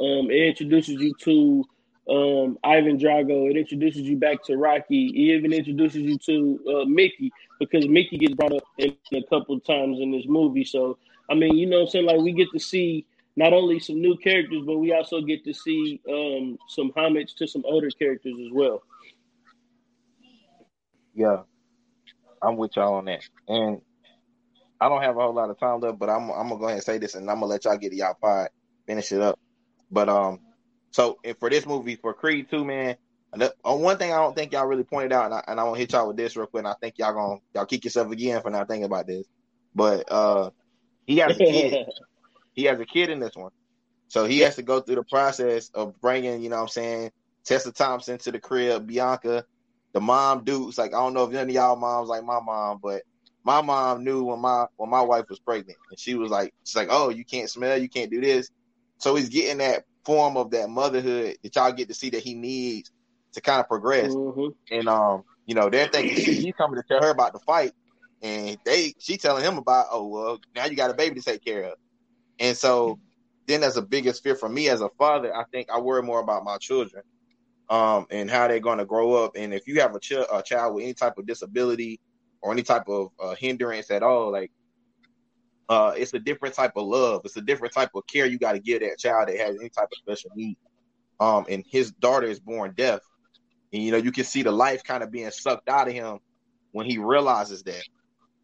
Um, it introduces you to um, Ivan Drago. It introduces you back to Rocky. It even introduces you to uh, Mickey because Mickey gets brought up in, a couple times in this movie. So, I mean, you know what I'm saying? Like, we get to see not only some new characters, but we also get to see um, some homage to some older characters as well. Yeah, I'm with y'all on that. And I don't have a whole lot of time left, but I'm I'm gonna go ahead and say this, and I'm gonna let y'all get y'all pod, finish it up. But um, so for this movie for Creed two, man, the, uh, one thing I don't think y'all really pointed out, and I, and I want to hit y'all with this real quick. And I think y'all gonna y'all kick yourself again for not thinking about this. But uh, he has a kid. he has a kid in this one, so he has to go through the process of bringing, you know, what I'm saying, Tessa Thompson to the crib, Bianca, the mom dudes. Like I don't know if any of y'all moms like my mom, but my mom knew when my when my wife was pregnant, and she was like, she's like, oh, you can't smell, you can't do this. So he's getting that form of that motherhood that y'all get to see that he needs to kind of progress. Mhm. And um, you know, they're thinking she, he's coming to tell her about the fight, and they she telling him about, oh well, now you got a baby to take care of. And so then that's the biggest fear for me as a father. I think I worry more about my children, um, and how they're going to grow up. And if you have a, ch- a child with any type of disability or any type of uh, hindrance at all, like uh, it's a different type of love. It's a different type of care you got to give that child that has any type of special need. Um, and his daughter is born deaf, and you know you can see the life kind of being sucked out of him when he realizes that.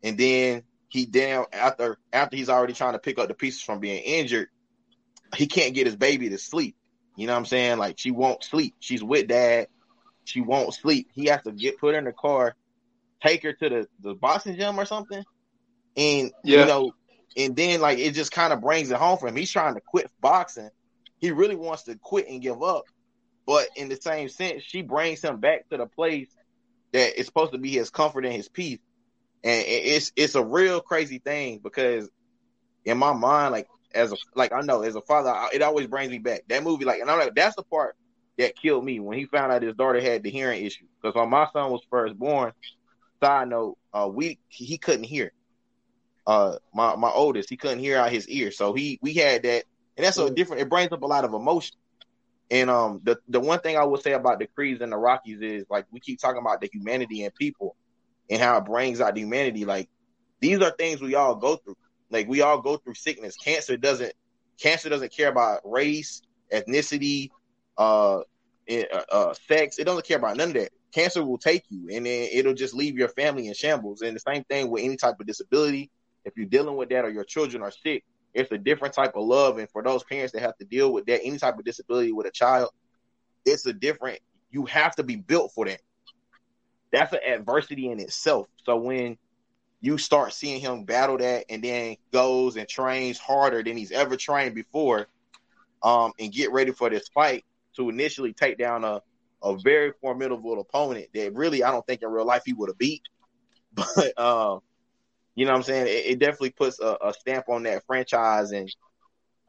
And then he down after after he's already trying to pick up the pieces from being injured, he can't get his baby to sleep. You know what I'm saying? Like she won't sleep. She's with dad. She won't sleep. He has to get put in the car, take her to the, the boxing gym or something. And Yeah. you know, and then like it just kind of brings it home for him. He's trying to quit boxing. He really wants to quit and give up. But in the same sense, she brings him back to the place that is supposed to be his comfort and his peace. And it's it's a real crazy thing because in my mind, like as a like I know as a father, I- it always brings me back that movie. Like, and I'm like, that's the part that killed me when he found out his daughter had the hearing issue. Because when my son was first born, side note, uh, we he couldn't hear. Uh, my my oldest, he couldn't hear out his ear, so he we had that, and that's a different. It brings up a lot of emotion. And um, the the one thing I would say about the Creeds and the Rockies is like we keep talking about the humanity in people and how it brings out the humanity. Like these are things we all go through. Like we all go through sickness. Cancer doesn't cancer doesn't care about race, ethnicity, uh, uh, uh, sex. It doesn't care about none of that. Cancer will take you, and then it'll just leave your family in shambles. And the same thing with any type of disability. If you're dealing with that, or your children are sick, it's a different type of love. And for those parents that have to deal with that, any type of disability with a child, it's a different. You have to be built for that. That's an adversity in itself. So when you start seeing him battle that and then goes and trains harder than he's ever trained before um and get ready for this fight to initially take down a a very formidable opponent that really I don't think in real life he would have beat but um you know what I'm saying it, it definitely puts a, a stamp on that franchise and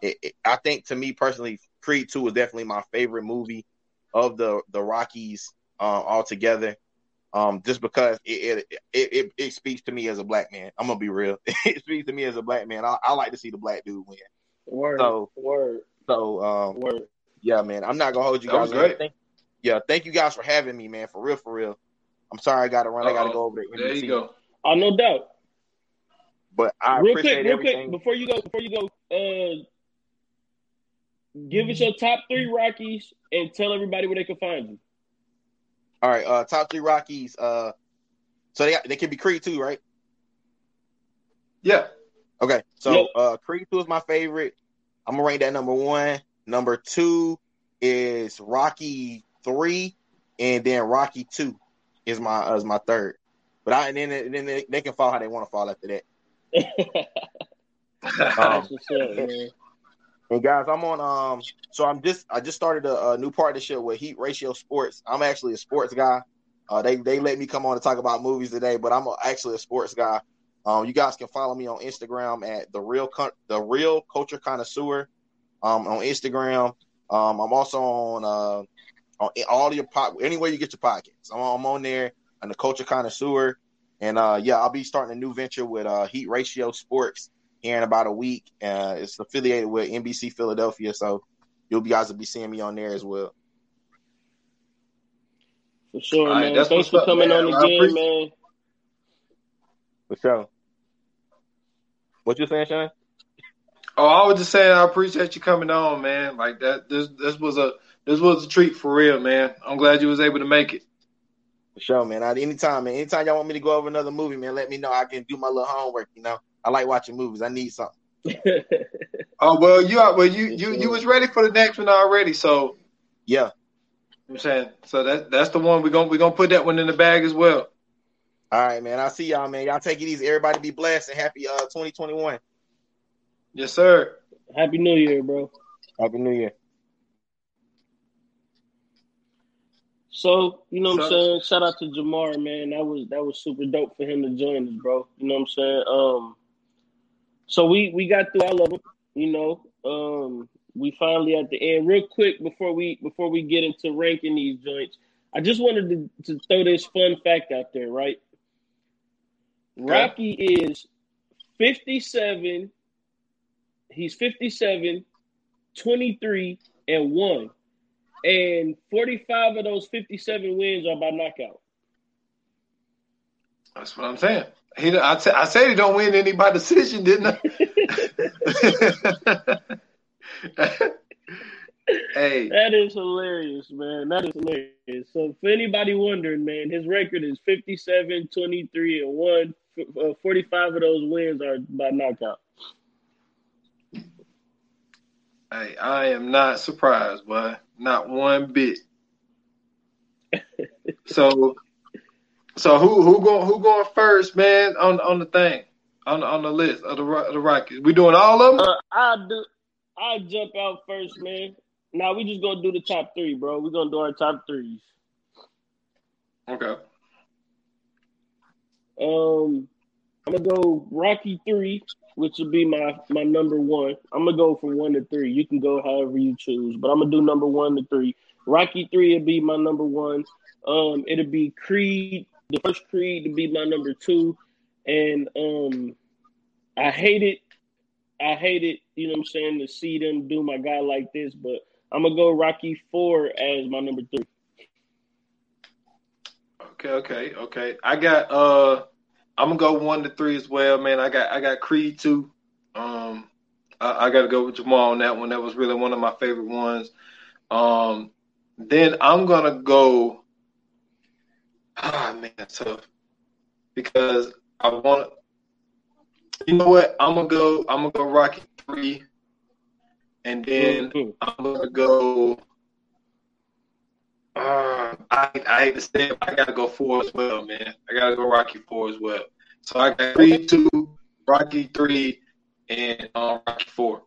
it, it, I think to me personally Creed 2 is definitely my favorite movie of the the Rockies um altogether um, just because it, it it, it it speaks to me as a black man. I'm gonna be real. it speaks to me as a black man. I, I like to see the black dude win. Word, So- word, So um, word. yeah, man. I'm not gonna hold you That was guys. great. Thank, yeah, thank you guys for having me, man. For real, for real. I'm sorry I got to run. I got to go over to There NBC. you go. Oh, no doubt. But I real appreciate quick, real everything. quick, before you go, before you go, uh, give us your top three Rockies and tell everybody where they can find you. All right, uh, top three Rockies. Uh, so they got, they can be Creed too, right? Yeah. Okay, so Yep. uh, Creed two is my favorite. I'm gonna rank that number one. Number two is Rocky three, and then Rocky two is my is my third. But I and then and then they, they can fall how they want to fall after that. Um, That's what's up, man. And guys, I'm on um so I'm just I just started a, a new partnership with Heat Ratio Sports. I'm actually a sports guy. Uh they they let me come on to talk about movies today, but I'm a, actually a sports guy. Um you guys can follow me on Instagram at the real Con- the real culture connoisseur um on Instagram. Um I'm also on uh on all your pod anywhere you get your podcasts. I'm, I'm on there on the culture connoisseur. And uh yeah, I'll be starting a new venture with uh Heat Ratio Sports here in about a week. Uh, it's affiliated with NBC Philadelphia, so you'll be guys will be seeing me on there as well. For sure, All right, man. that's Thanks for up, coming man. on I again, appreciate- man. For sure. What you saying, Sean? Oh, I was just saying I appreciate you coming on, man. Like that this this was a this was a treat for real, man. I'm glad you was able to make it. For sure, man. At any time, man. Anytime y'all want me to go over another movie, man, let me know. I can do my little homework. You know, I like watching movies. I need something. Oh well you are well you you you was ready for the next one already, so Yeah, I'm saying so that that's the one we're gonna we're gonna put that one in the bag as well. All right, man. I'll see y'all, man. Y'all take it easy. Everybody be blessed and happy uh 2021. Yes, sir. Happy New Year, bro. Happy New Year. So, you know what I'm saying? Shout out to Jamar, man. That was that was super dope for him to join us, bro. You know what I'm saying? Um so we we got through all of them, you know. Um we finally at the end. Real quick before we before we get into ranking these joints, I just wanted to, to throw this fun fact out there, right? Rocky is 57. He's 57, 23, and 1. And 45 of those 57 wins are by knockout. That's what I'm saying. He, I, t- I said he don't win any by decision, didn't I? hey, That is hilarious, man. That is hilarious. So, for anybody wondering, man, his record is 57, 23, and 1. F- uh, 45 of those wins are by knockout. hey, I am not surprised, boy. Not one bit. so, so who who going who going first, man? On on the thing, on on the list of the of the Rockets. We doing all of them? Uh, I'll, do, I'll jump out first, man. Now, we just going to do the top three, bro. We're going to do our top threes. Okay. Um, I'm gonna go Rocky three, which would be my my number one. I'm gonna go from one to three. You can go however you choose, but I'm gonna do number one to three. Rocky three would be my number one. Um, it'd be Creed, the first Creed to be my number two, and um, I hate it. I hate it. You know what I'm saying to see them do my guy like this, but I'm gonna go Rocky four as my number three. Okay, okay, okay. I got uh I'm gonna go one to three as well, man. I got I got Creed two. Um I, I gotta go with Jamar on that one. That was really one of my favorite ones. Um then I'm gonna go ah man, that's tough. Because I want you know what? I'm gonna go I'm gonna go Rocky three and then. I'm gonna go. Uh, I I hate to say it, I gotta go four as well, man. I gotta go Rocky four as well. So I got three, two, Rocky three, and um, Rocky four.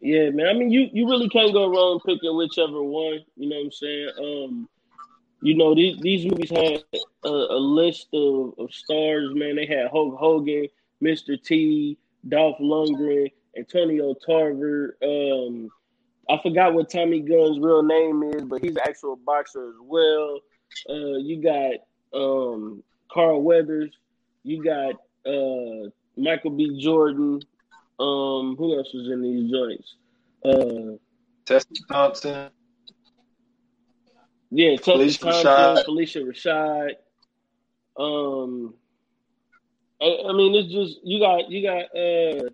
Yeah, man. I mean, you, you really can't go wrong picking whichever one. You know what I'm saying? Um, you know these these movies had a, a list of, of stars. Man, they had Hulk Hogan, Mr. T, Dolph Lundgren, Antonio Tarver. Um, I forgot what Tommy Gunn's real name is, but he's an actual boxer as well. Uh, you got um, Carl Weathers. You got uh, Michael B. Jordan. Um, who else was in these joints? Uh, Tessa Thompson. yeah, Tessa Phylicia Thompson, Rashad. Phylicia Rashad. Um, I, I mean, it's just you got you got uh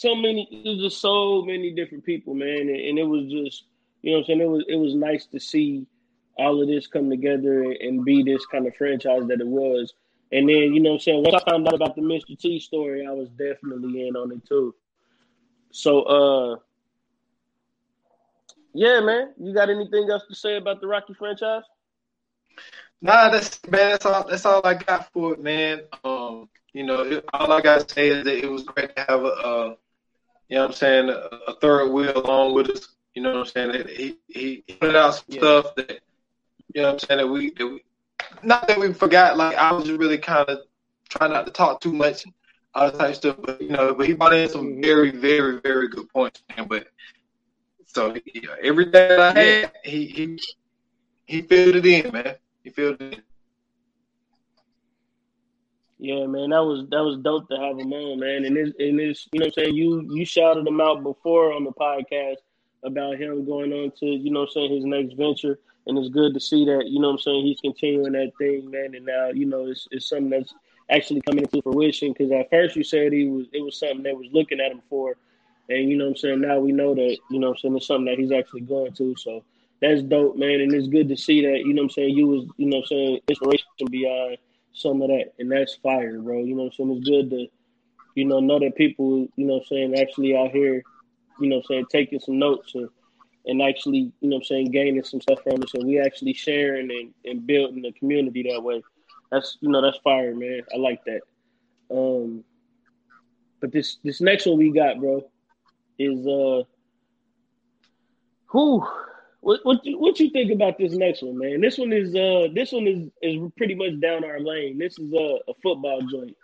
so many. Just so many different people, man, and, and it was just you know what I'm saying. It was it was nice to see all of this come together and, be this kind of franchise that it was. And then you know what I'm saying. Once I found out about the Mr. T story, I was definitely in on it too. So uh. Yeah, man. You got anything else to say about the Rocky franchise? Nah, that's man. That's all. That's all I got for it, man. Um, you know, all I gotta say is that it was great to have a, uh, you know, what I'm saying, a, third wheel along with us. You know, what I'm saying he he he put out some Yeah. stuff that, you know, what I'm saying that we, that we, not that we forgot. Like I was really kind of trying not to talk too much, all that type of stuff. But you know, but he brought in some Mhm. very, very, very good points, man. But so yeah, everything that I had, he he he filled it in, man. He filled it in. Yeah, man, that was that was dope to have him on, man. And it's and it's you know what I'm saying, you you shouted him out before on the podcast about him going on to, you know what I'm saying, his next venture. And it's good to see that, you know what I'm saying, he's continuing that thing, man. And now, you know, it's it's something that's actually coming into fruition. Because at first you said he was it was something that was looking at him for. And you know I'm saying, now we know that, you know I'm saying, it's something that he's actually going to. So that's dope, man. And it's good to see that, you know what I'm saying, you was, you know I'm saying, inspiration beyond some of that. And that's fire, bro. You know saying? It's good to, you know, know that people, you know saying, actually out here, you know saying, taking some notes and, and actually, you know I'm saying, gaining some stuff from it. So we actually sharing and, and building the community that way. That's you know, that's fire, man. I like that. Um but this this next one we got, bro, is uh who what what you, what you think about this next one, man? This one is uh this one is is pretty much down our lane. This is a, a football joint.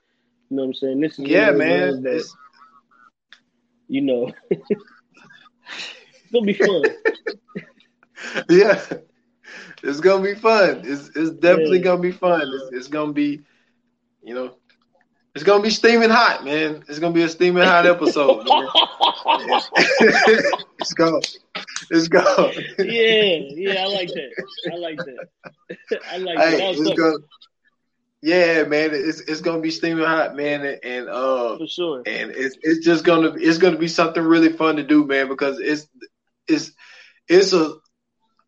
You know what I'm saying? This is yeah, man. That, you know, it's gonna be fun. yeah, it's gonna be fun. It's it's definitely yeah. gonna be fun. It's, it's gonna be, you know, it's gonna be steaming hot, man. It's gonna be a steaming hot episode. it's going. It's going. yeah, yeah, I like that. I like that. I like hey, that. that gonna, yeah, man, it's it's gonna be steaming hot, man, and uh, for sure, and it's it's just gonna it's gonna be something really fun to do, man, because it's it's it's a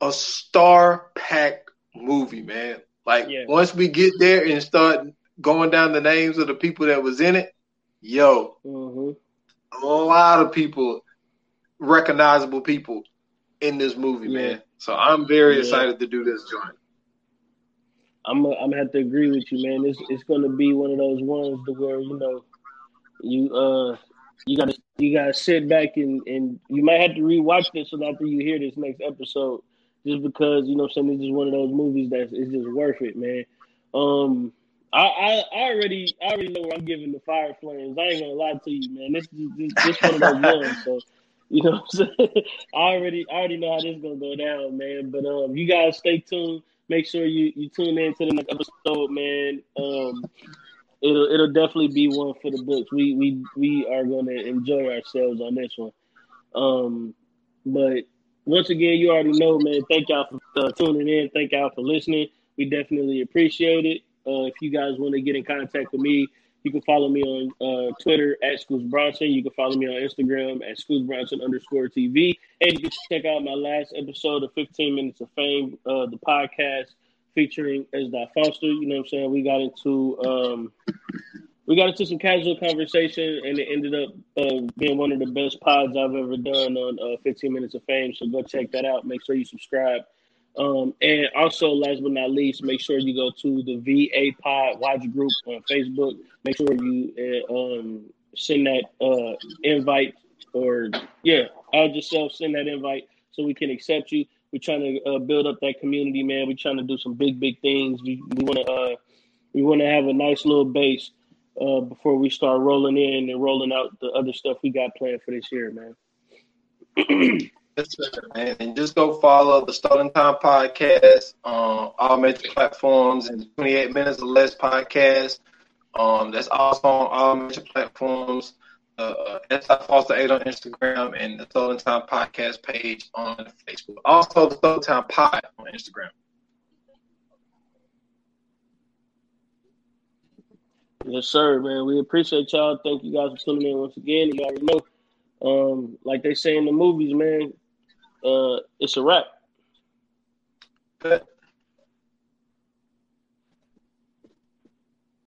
a star packed movie, man. Like yeah. once we get there and start going down the names of the people that was in it, yo, mm-hmm. a lot of people, recognizable people in this movie, yeah. man. So I'm very yeah. excited to do this joint. I'm a, I'm gonna have to agree with you, man. It's it's gonna be one of those ones to where you know you uh you gotta you gotta sit back and and you might have to rewatch this so after you hear this next episode, just because you know I'm saying this is one of those movies that is it's just worth it, man. Um, I, I, already I already know where I'm giving the fire flames. I ain't gonna lie to you, man. This is this, this one of those ones. So you know what I'm saying? I already I already know how this is gonna go down, man. But um you guys stay tuned. Make sure you, you tune in to the next episode, man. Um it'll it'll definitely be one for the books. We we we are gonna enjoy ourselves on this one. Um but once again, you already know, man. Thank y'all for uh, tuning in. Thank y'all for listening. We definitely appreciate it. Uh, if you guys want to get in contact with me, you can follow me on uh, Twitter at Scoots Bronson. You can follow me on Instagram at Scoots Bronson underscore TV. And you can check out my last episode of 15 Minutes of Fame, uh, the podcast featuring S. Foster. You know what I'm saying? We got into um, we got into some casual conversation, and it ended up uh, being one of the best pods I've ever done on uh, 15 Minutes of Fame. So go check that out. Make sure you subscribe. Um, and also, last but not least, make sure you go to the VA Pod Watch Group on Facebook. Make sure you uh, um, send that uh, invite, or yeah, add yourself, send that invite so we can accept you. We're trying to uh, build up that community, man. We're trying to do some big, big things. We want to uh, we want to have a nice little base uh, before we start rolling in and rolling out the other stuff we got planned for this year, man. man. And just go follow the Stolen Time podcast on all major platforms and 28 Minutes or Less podcast. Um, that's also on all major platforms. Uh, S.I. Foster 8 on Instagram and the Stolen Time podcast page on Facebook. Also, the Stolen Time pod on Instagram. Yes, sir, man. We appreciate y'all. Thank you guys for tuning in once again. You already know, um, like they say in the movies, man, uh, it's a wrap. Good.